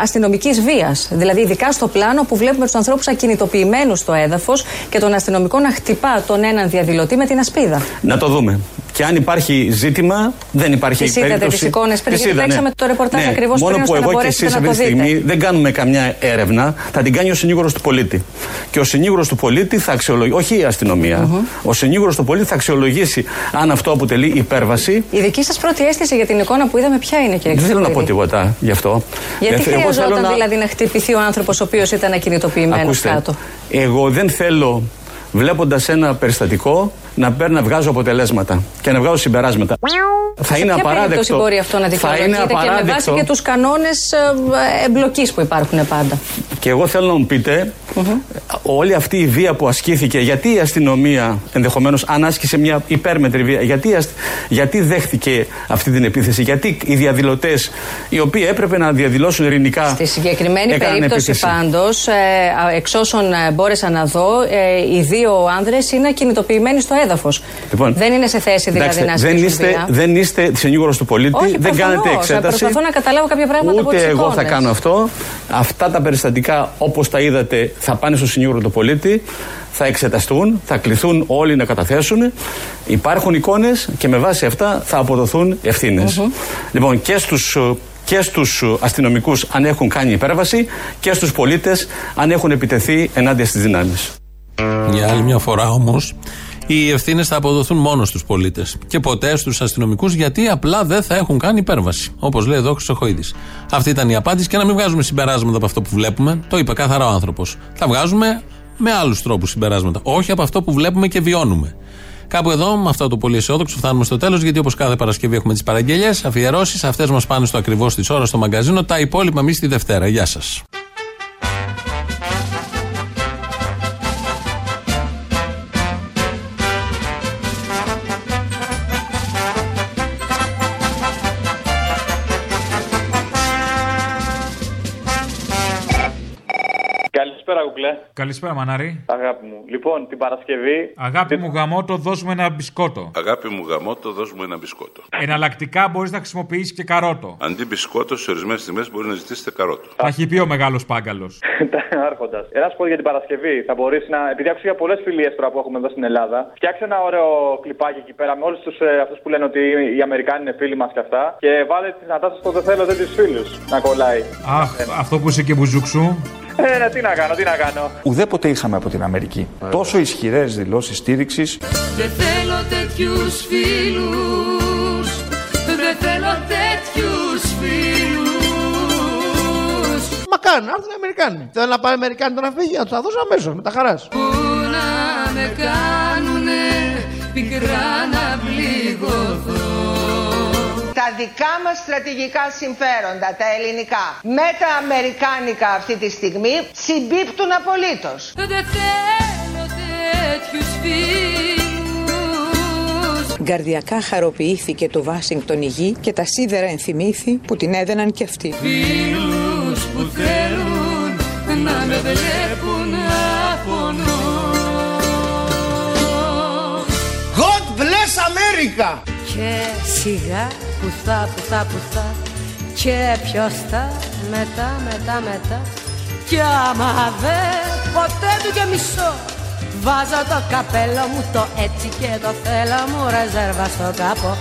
αστυνομικής βίας. Δηλαδή, ειδικά στο πλάνο που βλέπουμε τους ανθρώπους ακινητοποιημένους στο έδαφος και τον αστυνομικό να χτυπά τον έναν διαδηλωτή με την ασπίδα. Να το δούμε. Και αν υπάρχει ζήτημα, δεν υπάρχει Τις είδατε περίπτωση. τις εικόνες πριν, Τις γιατί είδα, ναι. παίξαμε το ρεπορτάζ Ναι, ακριβώς Μόνο πριν, που ώστε να εγώ και μπορέσετε εσείς να αυτή το τη δείτε. στιγμή δεν κάνουμε καμιά έρευνα, θα την κάνει ο συνήγορος του πολίτη. Και ο συνήγορος του πολίτη θα αξιολογήσει, όχι η αστυνομία, ο συνήγορος του πολίτη θα αξιολογήσει αν αυτό αποτελεί υπέρβαση. Η δική σας πρώτη αίσθηση για την εικόνα που είδαμε, ποια είναι, κύριε Δεν θέλω να πω Χρυστοφίδη; τίποτα γι' αυτό. Γιατί Ε, εγώ χρειαζόταν θέλω να- δηλαδή να χτυπηθεί ο άνθρωπος ο οποίος ήταν ακινητοποιημένος Ακούστε, κάτω; εγώ δεν θέλω βλέποντας ένα περιστατικό να παίρνω να βγάζω αποτελέσματα και να βγάζω συμπεράσματα. Θα Σε είναι ποια περίπτωση απαράδεκτο. μπορεί αυτό να θα είναι δικαιολογείται και με βάση απαράδεκτο. και τους κανόνες εμπλοκής που υπάρχουν πάντα; Και εγώ θέλω να μου πείτε, όλη αυτή η βία που ασκήθηκε, γιατί η αστυνομία ενδεχομένως αν άσκησε μια υπέρμετρη βία, γιατί, η ασ- γιατί δέχτηκε αυτή την επίθεση, γιατί οι διαδηλωτές, οι οποίοι έπρεπε να διαδηλώσουν ειρηνικά. Στη συγκεκριμένη έκαναν περίπτωση επίθεση; πάντως, εξ όσων ε, μπόρεσα να δω, ε, οι δύο άνδρες είναι ακινητοποιημένοι στο έδαφος. Λοιπόν, δεν είναι σε θέση δηλαδή εντάξει, να ασκήσουν δεν είστε, βία. δεν είστε συνήγορος του πολίτη, Όχι, δεν προφανώς. κάνετε εξέταση. Προσπαθώ να καταλάβω κάποια πράγματα από Ούτε τις εγώ θα εικόνες. κάνω αυτό. Αυτά τα περιστατικά, όπως τα είδατε, θα πάνε στο συνήγορο του πολίτη, θα εξεταστούν, θα κληθούν όλοι να καταθέσουν. Υπάρχουν εικόνες και με βάση αυτά θα αποδοθούν ευθύνες. Λοιπόν, και στους και στους αστυνομικούς αν έχουν κάνει υπέρβαση και στους πολίτες αν έχουν επιτεθεί ενάντια στις δυνάμεις. Για άλλη μια φορά όμως, οι ευθύνες θα αποδοθούν μόνο στους πολίτες και ποτέ στους αστυνομικούς γιατί απλά δεν θα έχουν κάνει υπέρβαση. Όπως λέει εδώ ο Χρυσοχοίδης. Αυτή ήταν η απάντηση και να μην βγάζουμε συμπεράσματα από αυτό που βλέπουμε. Το είπε καθαρά ο άνθρωπος. Θα βγάζουμε με άλλους τρόπους συμπεράσματα. Όχι από αυτό που βλέπουμε και βιώνουμε. Κάπου εδώ, με αυτό το πολύ αισιόδοξο, φτάνουμε στο τέλος, γιατί όπως κάθε Παρασκευή έχουμε τις παραγγελίες, αφιερώσεις. Αυτές μας πάνε στο ακριβώς της ώρα στο μαγκαζίνο. Τα υπόλοιπα εμείς τη Δευτέρα. Γεια σας. Καλησπέρα, Κουκλέ. Καλησπέρα, Μανάρη. Αγάπη μου. Λοιπόν, την Παρασκευή. Αγάπη μου γαμότο, δώσουμε ένα μπισκότο. Αγάπη μου γαμότο, δώσ' μου ένα μπισκότο. Εναλλακτικά μπορείς να χρησιμοποιήσεις και καρότο. Αντί μπισκότο, σε ορισμένες τιμέ μπορείς να ζητήσετε καρότο. Θα έχει πει ο μεγάλος πάγκαλος. [laughs] Άρχοντας. Ένα σου πω για την Παρασκευή. Θα μπορείς να. Επειδή άκουσα για πολλές φιλίες τώρα που έχουμε εδώ στην Ελλάδα, φτιάξε ένα ωραίο κλιπάκι εκεί πέρα με όλους τους ε, αυτούς που λένε ότι οι Αμερικάνοι είναι φίλοι μας και αυτά. Και βάλε τη Νατάσα στο δεν θέλω, δεν του φίλους να κολλάει. Αχ, αυτό που είσαι και μπουζούξου. Ε, ναι, τι να κάνω, τι να κάνω. Ουδέποτε είχαμε από την Αμερική τόσο ισχυρές δηλώσεις στήριξης. Δεν θέλω τέτοιους φίλους Δεν θέλω τέτοιους φίλους Μα κάνουν, να έρθουν οι Αμερικάνοι. Θέλω να πάει Αμερικάνοι τώρα να φύγει, να τους τα δώσω αμέσως με τα χαράς. Που να με κάνουνε πικρά να πληγωθώ τα δικά μας στρατηγικά συμφέροντα, τα ελληνικά, με τα αμερικάνικα αυτή τη στιγμή, συμπίπτουν απολύτως. Δεν θέλω τέτοιους φίλους Γκαρδιακά χαροποιήθηκε το Βάσιγκτον η γη και τα σίδερα ενθυμήθη που την έδαιναν κι αυτοί. Φίλους που θέλουν να με βλέπουν να πονώ God bless America! Και σιγά που θα, που θα, που θα Και ποιος θα μετά, μετά, μετά. Κι άμα δεν ποτέ του και μισό Βάζω το καπέλο μου το έτσι και το θέλω μου Ρεζέρβα στο καπό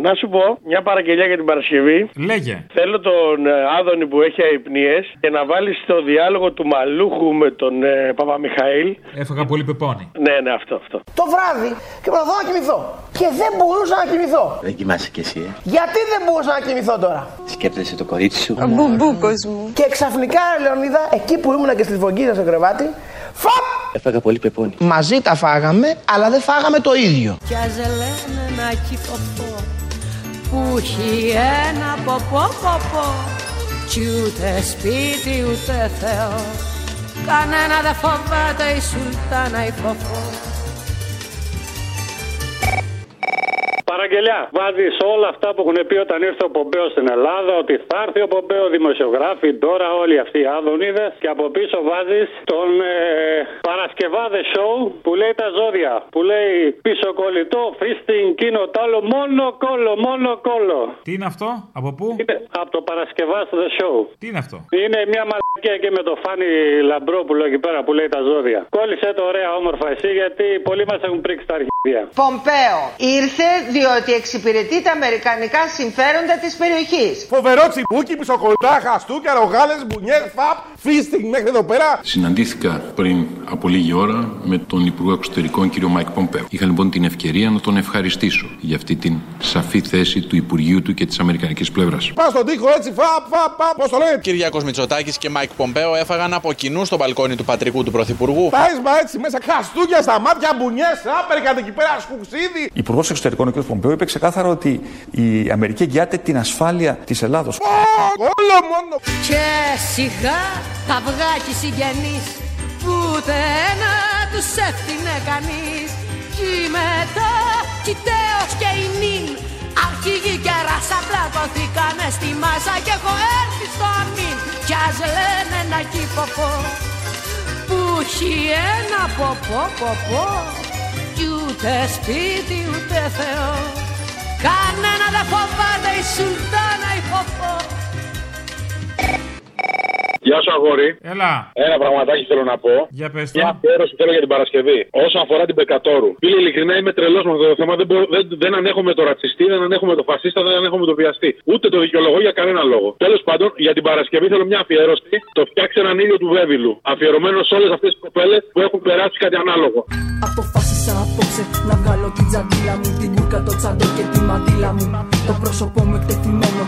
Να σου πω μια παραγγελιά για την Παρασκευή. Λέγε. Θέλω τον ε, Άδωνη που έχει αϊπνίες και να βάλεις το διάλογο του Μαλούχου με τον ε, Παπαμιχαήλ. Έφαγα πολύ πεπόνι. Ναι, ναι, αυτό, αυτό. Το βράδυ και προσπαθώ να κοιμηθώ. Και δεν μπορούσα να κοιμηθώ. Δεν κοιμάσαι κι εσύ, ε. Γιατί δεν μπορούσα να κοιμηθώ τώρα; Σκέπτεσαι το κορίτσι σου; Μπουμπούκος μου. Και ξαφνικά, Λεωνίδα, εκεί που ήμουν και στη φωγκίδα στο κρεβάτι, φαπ! Έφαγα πολύ πεπόνι. Μαζί τα φάγαμε, αλλά δεν φάγαμε το ίδιο. Κι ας λένε να κυφωθώ που έχει ένα ποπό ποπό κι ούτε σπίτι ούτε Θεό. Κανένα δεν φοβάται η Σουλτάνα η φοφό Παραγγελιά. Βάζεις όλα αυτά που έχουν πει όταν ήρθε ο Πομπέος στην Ελλάδα, ότι θα έρθει ο Πομπέος δημοσιογράφοι, τώρα όλοι αυτοί οι άδωνίδες. Και από πίσω βάζεις τον ε, Παρασκευάδε show που λέει τα ζώδια. Που λέει πίσω κολλητό, φίστινγκ, κίνο τ' άλλο, μόνο κόλλο, μόνο κόλλο. Τι είναι αυτό, από πού; Είναι από το Παρασκευάδε show. Τι είναι αυτό; Είναι μια μαλακία και με το φάνη Λαμπρόπουλο εκεί πέρα που λέει τα ζώδια. Κόλλησε το ωραία όμορφα εσύ γιατί πολλοί μας έχουν πρίξει τα αρχίδια. Πομπέο ήρθε διότι εξυπηρετεί τα αμερικανικά συμφέροντα της περιοχής. Φοβερό τσιμπούκι, πισωκολλητά, χαστούκια, ροχάλες, μπουνιές, φαπ, fisting μέχρι εδώ πέρα. Συναντήθηκα πριν από λίγη ώρα με τον Υπουργό Εξωτερικών κ. Μάικ Πομπέο. Είχα λοιπόν την ευκαιρία να τον ευχαριστήσω για αυτή την σαφή θέση του Υπουργείου του και της Αμερικανικής πλευράς. Πας στον τοίχο έτσι, φαπ, φαπ, φαπ, πώς το λένε; Κυριάκος Μητσοτάκης και Μάικ Πομπέο έφαγαν από κοινού στο μπαλκόνι του πατρικού του Πρωθυπουργού. Τα μα έτσι μέσα, χαστούκια στα μάτια, μπουνιές, άπερ εκεί πέρα, σκουξίδι. Υπουργός Εξωτερικών ο κ. Πομπέο είπε ξεκάθαρα ότι η Αμερική εγγυάται την ασφάλεια της Ελλάδος. Όλο μόνο. Και σιγά τα αυγάκι συγγενείς που ούτε ένα τους έφτιανε κανείς Κι μετά κοιταίος και η νυν Αρχηγοί και ράσα πλακωθήκανε στη μάζα και έχω έρθει στο αμήν Κι ας λένε να κυφωθώ που έχει ένα ποπό ποπό κι ούτε σπίτι ούτε Θεό Κανένα δεν φοβάται η Σουλτάνα η φοφό Γεια σου, αγόρι. Έλα. Ένα πραγματάκι θέλω να πω. Για πες το. Μια αφιέρωση θέλω για την Παρασκευή. Όσον αφορά την Πεκατόρου. Φίλε, ειλικρινά είμαι τρελός με αυτό το θέμα. Δεν, μπορώ, δεν, δεν ανέχομαι το ρατσιστή, δεν ανέχομαι το φασίστα, δεν ανέχομαι το βιαστή. Ούτε το δικαιολογώ για κανένα λόγο. Τέλος πάντων, για την Παρασκευή θέλω μια αφιέρωση. Το φτιάξει έναν ήλιο του Βέβυλου. Αφιερωμένο σε όλες αυτές τις κοπέλες που έχουν περάσει κάτι ανάλογο. Αποφάσισα απόψε να βγάλω την τζαντίλα μου Την κούρκα, το τσάντο και τη μαντίλα μου. Το πρόσωπό μου εκτεθειμένο,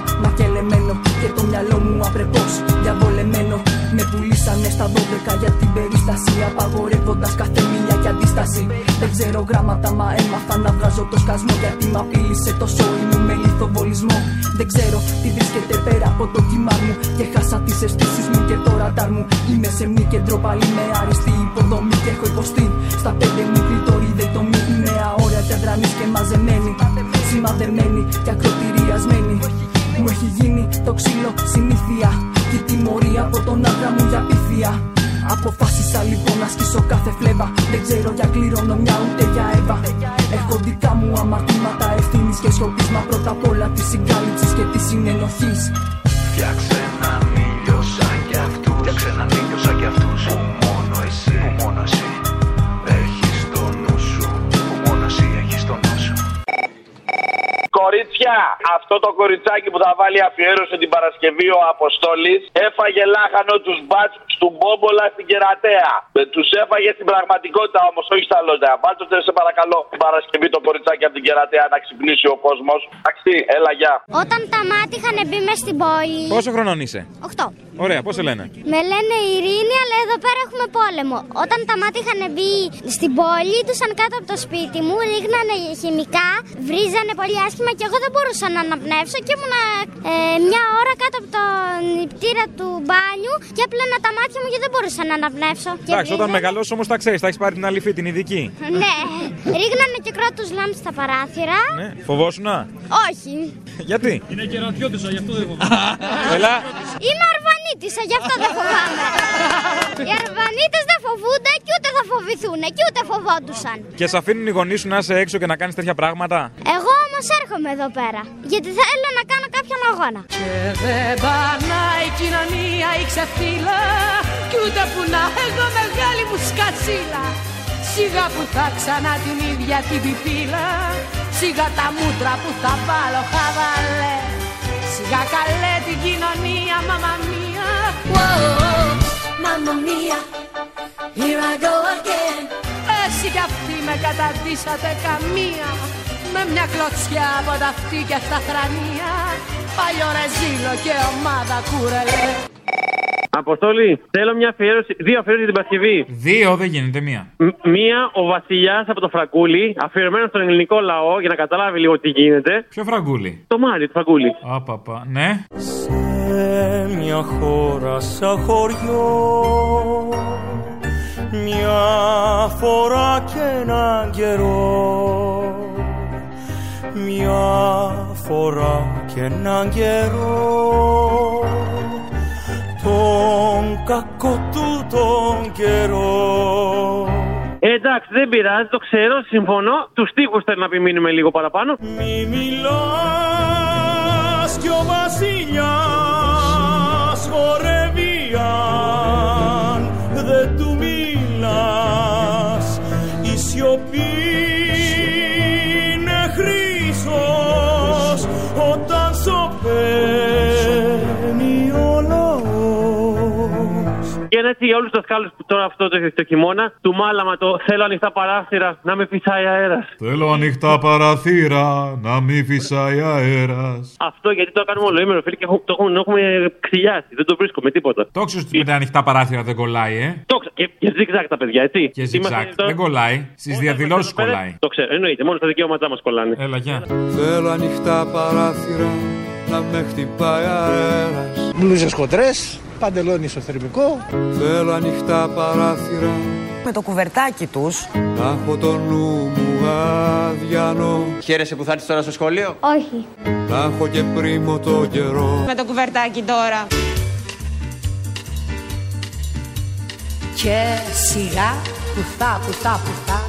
μακελεμένο Και το μυαλό μου απρεπώς διαβολεμένο. Με πουλήσανε στα 12 για την περίσταση Απαγορεύοντας κάθε μίλια και αντίσταση. Δεν ξέρω γράμματα μα έμαθα να βγάζω το σκασμό Γιατί μ' απείλησε το σόι μου με λιθοβολισμό. Δεν ξέρω τι βρίσκεται πέρα από το κύμα μου Και χάσα τις αισθήσεις μου και το ραντάρ μου. Είμαι σε μη κέντρο πάλι με αριστή υποδομή Και έχω υποστεί. Στα πέντε μου κλειτορίδε το μη Είναι αόρατη αδρανής και μαζεμένη. Σημαδεμένη και ακροτηριασμένη Μου έχει γίνει το ξύλο συνήθεια Και η τιμωρία από τον άντρα μου για πίθια Αποφάσισα λίγο να σκίσω κάθε φλέβα. Δεν ξέρω για κληρονομιά ούτε για έβα. Έχω δικά μου αμαρτήματα ευθύνης και σιωπής. Μα πρώτα απ' όλα της συγκάλυψης και της συνενοχής. Φτιάξε έναν ήλιο σαν κι αυτούς Φτιάξε έναν ήλιο σαν κι αυτούς Που μόνο εσύ, που μόνο εσύ Έχεις το νου σου Που μόνο εσύ έχεις το νου σου Κορίτσια, αυτό το κοριτσάκι που θα βάλει αφιέρωση την Παρασκευή ο Αποστόλης έφαγε λάχανο τους μπάτ του Μπόμπολα στην Κερατέα. Τους έφαγε στην πραγματικότητα όμως, όχι στα λόγια. Βάλτε σε παρακαλώ την Παρασκευή το κοριτσάκι από την Κερατέα να ξυπνήσει ο κόσμος. Εντάξει, έλα, γεια. Όταν τα μάτια είχαν μπει μες στην πόλη. Πόσο χρονών είσαι, 8. Ωραία, πώς σε λένε; Με λένε Ειρήνη, αλλά εδώ πέρα έχουμε πόλεμο. Όταν τα μάτια είχαν μπει στην πόλη, ήτουσαν κάτω από το σπίτι μου, ρίχνανε χημικά, βρίζανε πολύ άσχημα και εγώ δεν μπορούσα να αναπνεύσω και ήμουνα ε, μια ώρα κάτω από τον νηπτήρα του μπάνιου και έπλαινα τα μάτια μου και δεν μπορούσα να αναπνεύσω. Και Εντάξει, όταν βρίζανε- μεγαλώσει όμως τα ξέρεις, θα έχεις πάρει την αληφή, την ειδική. Ναι, ρίχνανε και κρότους λάμπη στα παράθυρα. Ναι, φοβόσουνα; Όχι. Γιατί; Είναι κερατιώτησα, γι' αυτό δεν Ελά. [laughs] Είμαι αρβανίτησα, γι' αυτό δεν φοβάμαι. Οι αρβανίτες δεν φοβούνται και ούτε θα φοβηθούν και ούτε φοβόντουσαν. Και σε αφήνουν οι γονείς σου να είσαι έξω και να κάνεις τέτοια πράγματα; Εγώ όμως έρχομαι εδώ πέρα, γιατί θέλω να κάνω κάποιον αγώνα. Και δεν πανάει η κοινωνία η ξεφύλα Κι ούτε που να έχω μεγάλη μου σκατσίλα. Σιγά που θα ξανά την ίδια την πιπίλα Σιγά τα μούτρα που θα βάλω χαβαλέ. Σιγά καλέ την κοινωνία μάμα μία. Μάμα μία Here I go again. Εσύ κι αυτοί με καταντήσατε καμία Με μια κλωτσιά από τα αυτή και στα θρανία Παλιό ρεζίλο και ομάδα κούρελε Αποστόλη, θέλω μια αφιέρωση, δύο αφιέρωση για την Παρασκευή. Δύο δεν γίνεται, μία. Μ- Μία ο Βασιλιάς από το Φραγκούλι, αφιερωμένος στον ελληνικό λαό για να καταλάβει λίγο τι γίνεται. Ποιο φραγκούλι; Το Μάριο του Φραγκούλι. Απαπα, ναι. Σε μια χώρα σαν χωριό Μια φορά και έναν καιρό Μια φορά και έναν καιρό Τον κακό του τον καιρό Ε, εντάξει, δεν πειράζει, το ξέρω, συμφωνώ. Τους τείχου θέλω να επιμείνουμε λίγο παραπάνω. Μη μιλάς κι ο βασιλιάς χορεύει αν δεν του μιλάς η σιωπή χρυσός όταν Και ένα έτσι για όλους τους δασκάλου που τώρα αυτό το, το χειμώνα, του μάλαμα το θέλω ανοιχτά παράθυρα να με φυσάει αέρας. Θέλω ανοιχτά παραθύρα να μην φυσάει αέρας. Αυτό γιατί το κάνουμε όλο φίλε, και έχω- το έχουμε, το έχουμε ξυλιάσει. Δεν το βρίσκω με τίποτα. Το ξέρω ότι με τα ανοιχτά παράθυρα δεν κολλάει, ε; Το ξέρω. Και, και zigzag τα παιδιά, έτσι. Και Είμαστε ζυγζάκ. τώρα- Δεν κολλάει. Στις διαδηλώσεις κολλάει. Το ξέρω, εννοείται. Μόνο στα δικαιώματά μας κολλάνε. Έλα, γεια. Θέλω ανοιχτά παράθυρα να με χτυπάει αέρας Μπλούζες χοντρές, παντελόνι ισοθερμικό. Θέλω ανοιχτά παράθυρα Με το κουβερτάκι τους να έχω το νου μου αδιανό Χαίρεσαι που θα έρθεις τώρα στο σχολείο; Όχι. Να έχω και πρίμο το καιρό Με το κουβερτάκι τώρα. Και σιγά που θα που θα που θα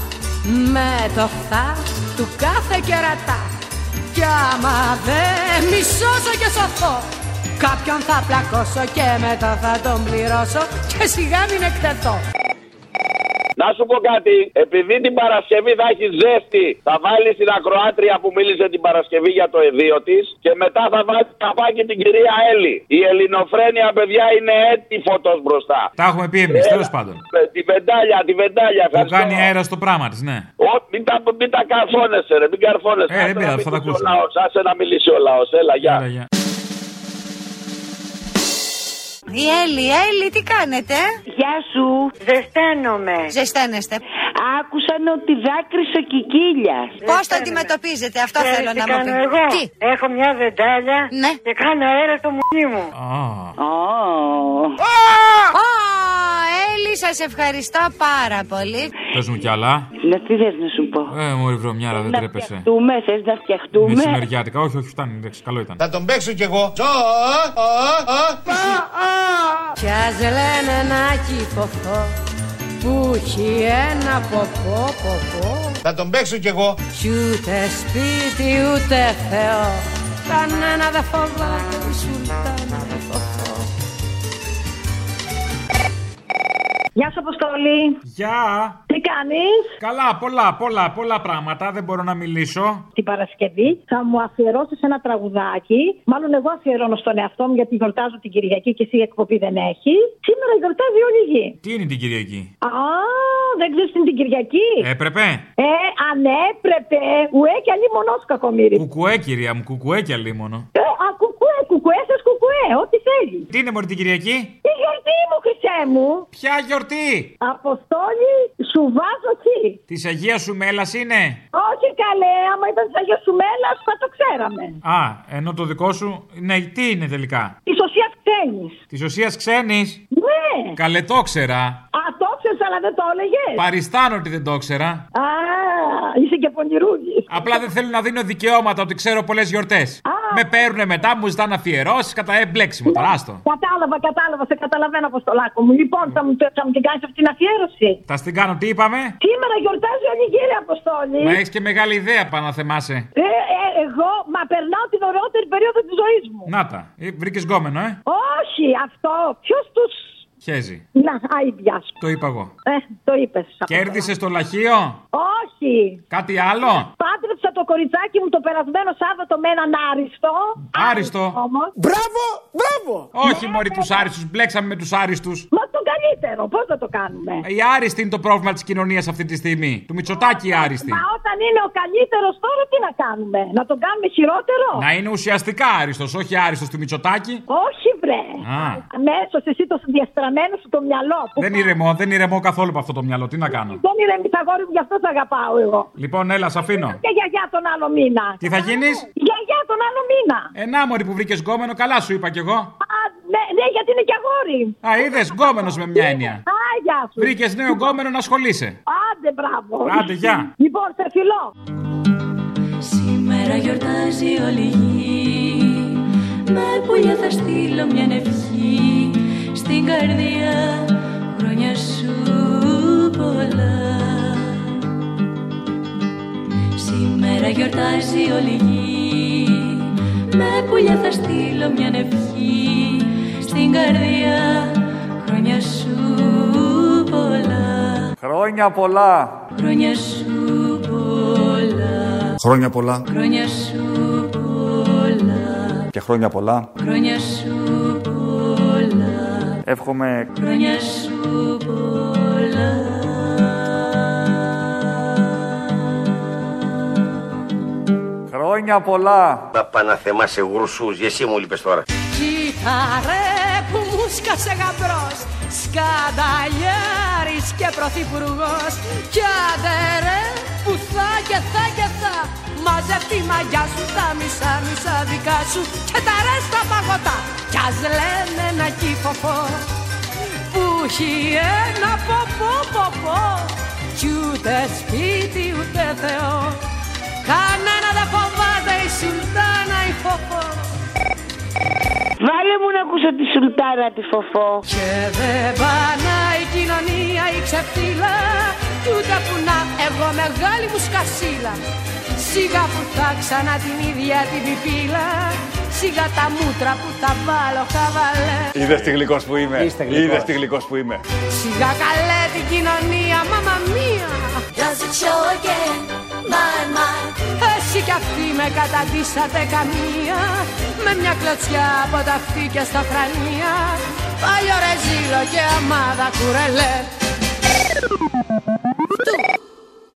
Με το θα του κάθε κερατά Κι άμα δεν μη σώσω και σωθώ Κάποιον θα πλακώσω και μετά θα τον πληρώσω Και σιγά μην εκτεθώ Να σου πω κάτι, επειδή την Παρασκευή θα έχεις ζέστη, θα βάλεις την ακροάτρια που μίλησε την Παρασκευή για το εδίο της και μετά θα βάλεις καπάκι την κυρία Έλλη. Η ελληνοφρένεια, παιδιά, είναι έτοιμη φωτό μπροστά. Τα έχουμε πει εμείς, τέλος πάντων. Ε, Τη βεντάλια, τη βεντάλια. Που ευχαριστώ. κάνει αέρας στο πράγμα της, ναι. Ω, μην, τα, μην τα καρφώνεσαι, ρε, μην καρφώνεσαι. Ε, δεν Άσε να πειράζει, θα τα μιλήσει ο ακούσουμε. λαός, Άσε να μιλήσει ο λαός, έλα, γεια. Διέλη, Έλλη, τι κάνετε; Γεια σου, ζεσταίνομαι. Ζεσταίνεστε. Άκουσαν ότι δάκρυσε ο Κικίλιας. Πώς το αντιμετωπίζετε, αυτό Ξέρεις θέλω τι να μου κάνω πείτε. εγώ; Τι; Έχω μια βεντάλια Ναι. και κάνω αέρα στο μουνί μου. Ω, Έλλη, σας ευχαριστώ πάρα πολύ. Πες μου κι άλλα. Να τι θες να σου πω; Ε, μωρή βρωμιάρα, δεν Να τρέπεσαι. φτιαχτούμε, θες να φτιαχτούμε; Μεσημεριάτικα, όχι, όχι, φτάνει, εντάξει, καλό ήταν. Θα τον παίξω κι εγώ. Κι ας λένε να κυφοφώ που έχει ένα ποπό ποπό Θα τον παίξω κι εγώ. Κι ούτε σπίτι ούτε Θεό Κανένα δεν φοβάται η Σουλτάνα δεν φοβώ Γεια σου, Αποστολή. Γεια! Τι κάνεις, Καλά, πολλά, πολλά, πολλά πράγματα. Δεν μπορώ να μιλήσω. την Παρασκευή θα μου αφιερώσεις ένα τραγουδάκι. Μάλλον εγώ αφιερώνω στον εαυτό μου γιατί γιορτάζω την Κυριακή και εσύ εκπομπή δεν έχει. Σήμερα γιορτάζει όλη η γη. Τι είναι την Κυριακή; Α, δεν ξέρεις την Κυριακή; Έπρεπε. Ε, αν έπρεπε. Ουέ και αλλή μονός κακομίρι. Κουκουέ, κυρία μου, κουκουέ κι αλίμονο. Ε, α, κουκουέ, κουκουέ, σας κουκουέ, ό,τι θέλεις. Τι είναι μωρή την Κυριακή; Η γιορτή μου, χρυσέ μου. Ποια γιορτή; Αποστόλη, σου βάζω τι. Τη Αγία σου μέλας είναι; Όχι καλέ, άμα ήταν της Αγίας σου Μέλας, θα το ξέραμε. Α, ενώ το δικό σου. Ναι, τι είναι τελικά; Τη ουσία ξένης. Τη ουσία ξένης; Ναι. Καλέ το ξέρα. Α, το ξέρεις, αλλά δεν το έλεγες. Παριστάνω ότι δεν το ξέρα. Α, είσαι και πονηρούγη. Απλά δεν θέλω να δίνω δικαιώματα ότι ξέρω πολλές γιορτές. Με παίρνουνε μετά, μου ζητάνε αφιερώσεις κατά εμπλέξιμο. Τώρα άστο. Κατάλαβα, κατάλαβα, σε καταλαβαίνω, Αποστολάκο μου. Λοιπόν, θα μου, θα μου την κάνεις αυτή την αφιέρωση. Θα στην κάνω, τι είπαμε; Σήμερα γιορτάζει όλη η γύρια, Αποστόλη. Μα έχεις και μεγάλη ιδέα πάνω να θεμάσαι. Ε, ε, εγώ, μα περνάω την ωραιότερη περίοδο της ζωής μου. Να τα. Βρήκες γκόμενο, ε. Όχι, αυτό. Ποιος τους. Χέζει. Να, αηδιά σου. Το είπα εγώ. Ε, το είπες. Κέρδισες το λαχείο; Όχι. Κάτι άλλο; Πάτρεψα το κοριτσάκι μου το περασμένο Σάββατο με έναν άριστο. Άριστο. Όμως. Μπράβο, μπράβο. Όχι, Μωρή, τους άριστους. Μπλέξαμε με τους άριστους. Μα τον καλύτερο, πώς θα το κάνουμε; Η άριστη είναι το πρόβλημα της κοινωνίας αυτή τη στιγμή. Του Μητσοτάκη η άριστη. Μα όταν είναι ο καλύτερος τώρα τι να κάνουμε; Να τον κάνουμε χειρότερο; Να είναι ουσιαστικά άριστος, όχι άριστος του Μητσοτάκη. Όχι, βρε. Α. Αμέσως εσύ το διαστραμμένο σου το μυαλό. Που Δεν ηρεμώ, δεν ηρεμώ καθόλου από αυτό το μυαλό. Τι να κάνω; Δεν ηρεμεί, αγόρι μου, γι' αυτό σε αγαπάω εγώ. Λοιπόν, έλα, σ' αφήνω. Και γιαγιά τον άλλο μήνα. Τι θα γίνεις; Γιαγιά τον άλλο μήνα. Ενά μωρή που βρήκες γκόμενο, καλά σου είπα κι εγώ. Α, ναι, ναι, γιατί είναι και αγόρι. Α, είδες γκόμενος με μια έννοια. Α, γεια σου. Βρήκες νέο γκόμενο να ασχολείσαι. Άντε, μπράβο. Άντε, γεια. Λοιπόν, σε φιλώ. Σήμερα γιορτάζει όλη η γη Με πουλιά θα στείλω μια ευχή Στην καρδιά χρόνια σου πολλά Σήμερα γιορτάζει όλη η γη Με πουλιά θα στείλω μια ευχή Στην καρδιά χρόνια σου πολλά Χρόνια πολλά. Χρόνια σου πολλά Χρόνια πολλά. Χρόνια σου πολλά Και χρόνια πολλά. Χρόνια σου πολλά Εύχομαι Χρόνια σου πολλά χρόνια πολλά. Να πάνε να θεμάσαι γρουσούς, εσύ μου λείπες τώρα. Κοίτα ρε που μου σκάσε γαμπρός Σκανταλιάρης και πρωθυπουργός Κι άντε ρε που θα και θα και θα Μαζεύει τη μαγιά σου τα μισά μισά δικά σου. Και τα ρε στα παγωτά. Κι ας λένε ένα κύφοφο Που έχει ένα ποπό ποπό Κι ούτε σπίτι ούτε Θεό. Κανένα δεν φοβάται η Σουλτάνα η φοφό. Βάλε μου να ακούσω τη Σουλτάνα τη φοφό. Και δεν πάνε η κοινωνία η ξεφύλα Κι ούτε που να εγώ μεγάλη μου σκασίλα Σιγά που θα ξανά την ίδια την πιπίλα Σιγά τα μούτρα που τα βάλω χαβαλέ Είδες τι γλυκός που είμαι. Είστε γλυκός. Είδες τι γλυκός που είμαι. Σιγά καλέ την κοινωνία μάμα μία Does it show again, my, my Εσύ κι αυτοί με καταντήσατε καμία Με μια κλωτσιά από τα φτύκια στα φρανία Παλιό ρεζίλο και αμάδα κουρελέ